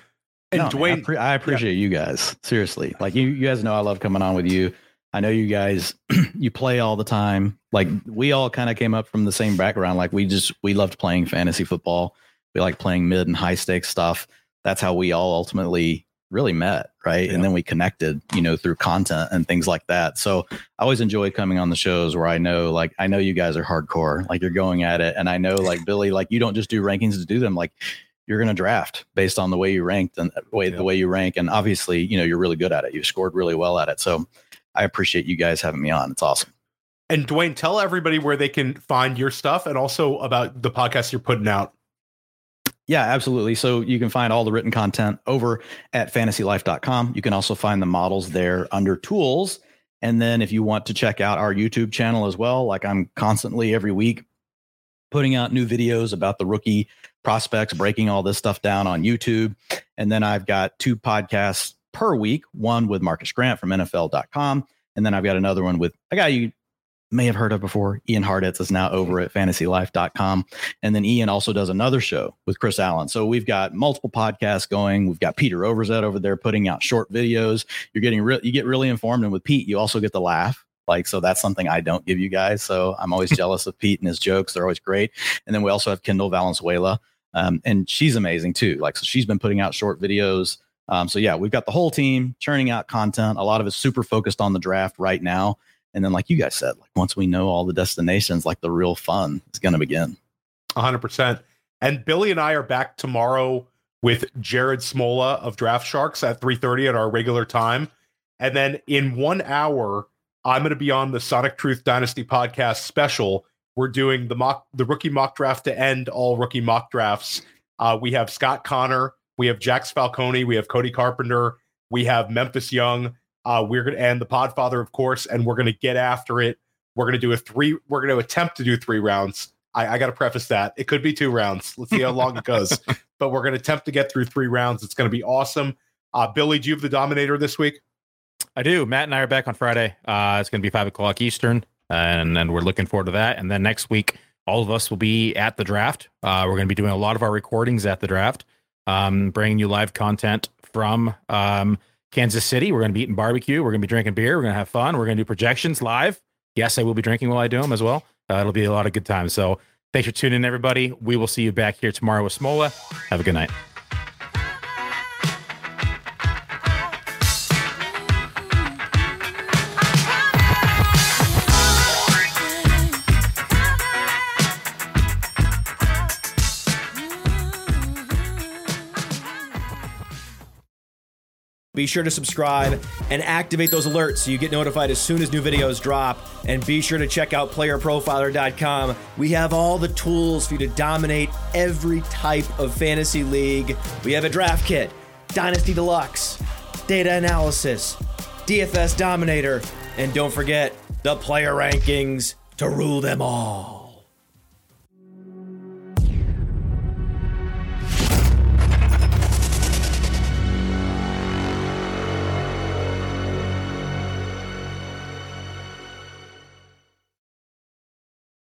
And No, man, I, Dwain, pre- I appreciate you guys. Seriously. Like you, you guys know I love coming on with you. I know you guys you play all the time. Like we all kind of came up from the same background. Like we just we loved playing fantasy football. We like playing mid and high stakes stuff. That's how we all ultimately really met, right? Yeah. And then we connected, you know, through content and things like that. So I always enjoy coming on the shows where I know like I know you guys are hardcore. Like you're going at it. And I know like Billy, like you don't just do rankings to do them. Like you're going to draft based on the way you ranked and uh, the way Yeah. the way you rank. And obviously, you know, you're really good at it. You scored really well at it. So I appreciate you guys having me on. It's awesome. and Dwain, tell everybody where they can find your stuff and also about the podcast you're putting out. Yeah, absolutely. So you can find all the written content over at fantasylife.com. You can also find the models there under tools. And then if you want to check out our YouTube channel as well, like I'm constantly every week putting out new videos about the rookie prospects, breaking all this stuff down on YouTube. And then I've got two podcasts per week, one with Marcas Grant from NFL.com. And then I've got another one with a guy you may have heard of before. Ian Hartitz is now over at fantasylife.com. And then Ian also does another show with Chris Allen. So we've got multiple podcasts going. We've got Peter Overzet over there putting out short videos. You're getting real, you get really informed. And with Pete, you also get to laugh. Like, so that's something I don't give you guys. So I'm always jealous of Pete and his jokes. They're always great. And then we also have Kendall Valenzuela. Um, and she's amazing too. Like, so she's been putting out short videos. Um, so yeah, we've got the whole team churning out content. A lot of it's super focused on the draft right now. And then, like you guys said, like once we know all the destinations, like the real fun is going to begin. 100%. And Billy and I are back tomorrow with Jared Smola of Draft Sharks at 3:30 at our regular time. And then in 1 hour, I'm going to be on the Sonic Truth Dynasty podcast special. We're doing the mock the rookie mock draft to end all rookie mock drafts. Uh, we have Scott Connor, we have Jax Falcone, we have Cody Carpenter, we have Memphis Young. Uh, we're going to and the Podfather, of course, and we're going to get after it. We're going to do a three. We're going to attempt to do three rounds. I, I got to preface that it could be two rounds. Let's see how long it goes. But we're going to attempt to get through three rounds. It's going to be awesome. Uh, Billy, do you have the Dominator this week? I do. Matt and I are back on Friday. Uh, it's going to be five o'clock Eastern, and then we're looking forward to that. And then next week, all of us will be at the draft. Uh, we're going to be doing a lot of our recordings at the draft, um, bringing you live content from um, Kansas City. We're going to be eating barbecue. We're going to be drinking beer. We're going to have fun. We're going to do projections live. Yes, I will be drinking while I do them as well. Uh, it'll be a lot of good times. So thanks for tuning in, everybody. We will see you back here tomorrow with Smola. Have a good night. Be sure to subscribe and activate those alerts so you get notified as soon as new videos drop. And be sure to check out playerprofiler.com. We have all the tools for you to dominate every type of fantasy league. We have a draft kit, Dynasty Deluxe, data analysis, DFS Dominator, and don't forget the player rankings to rule them all.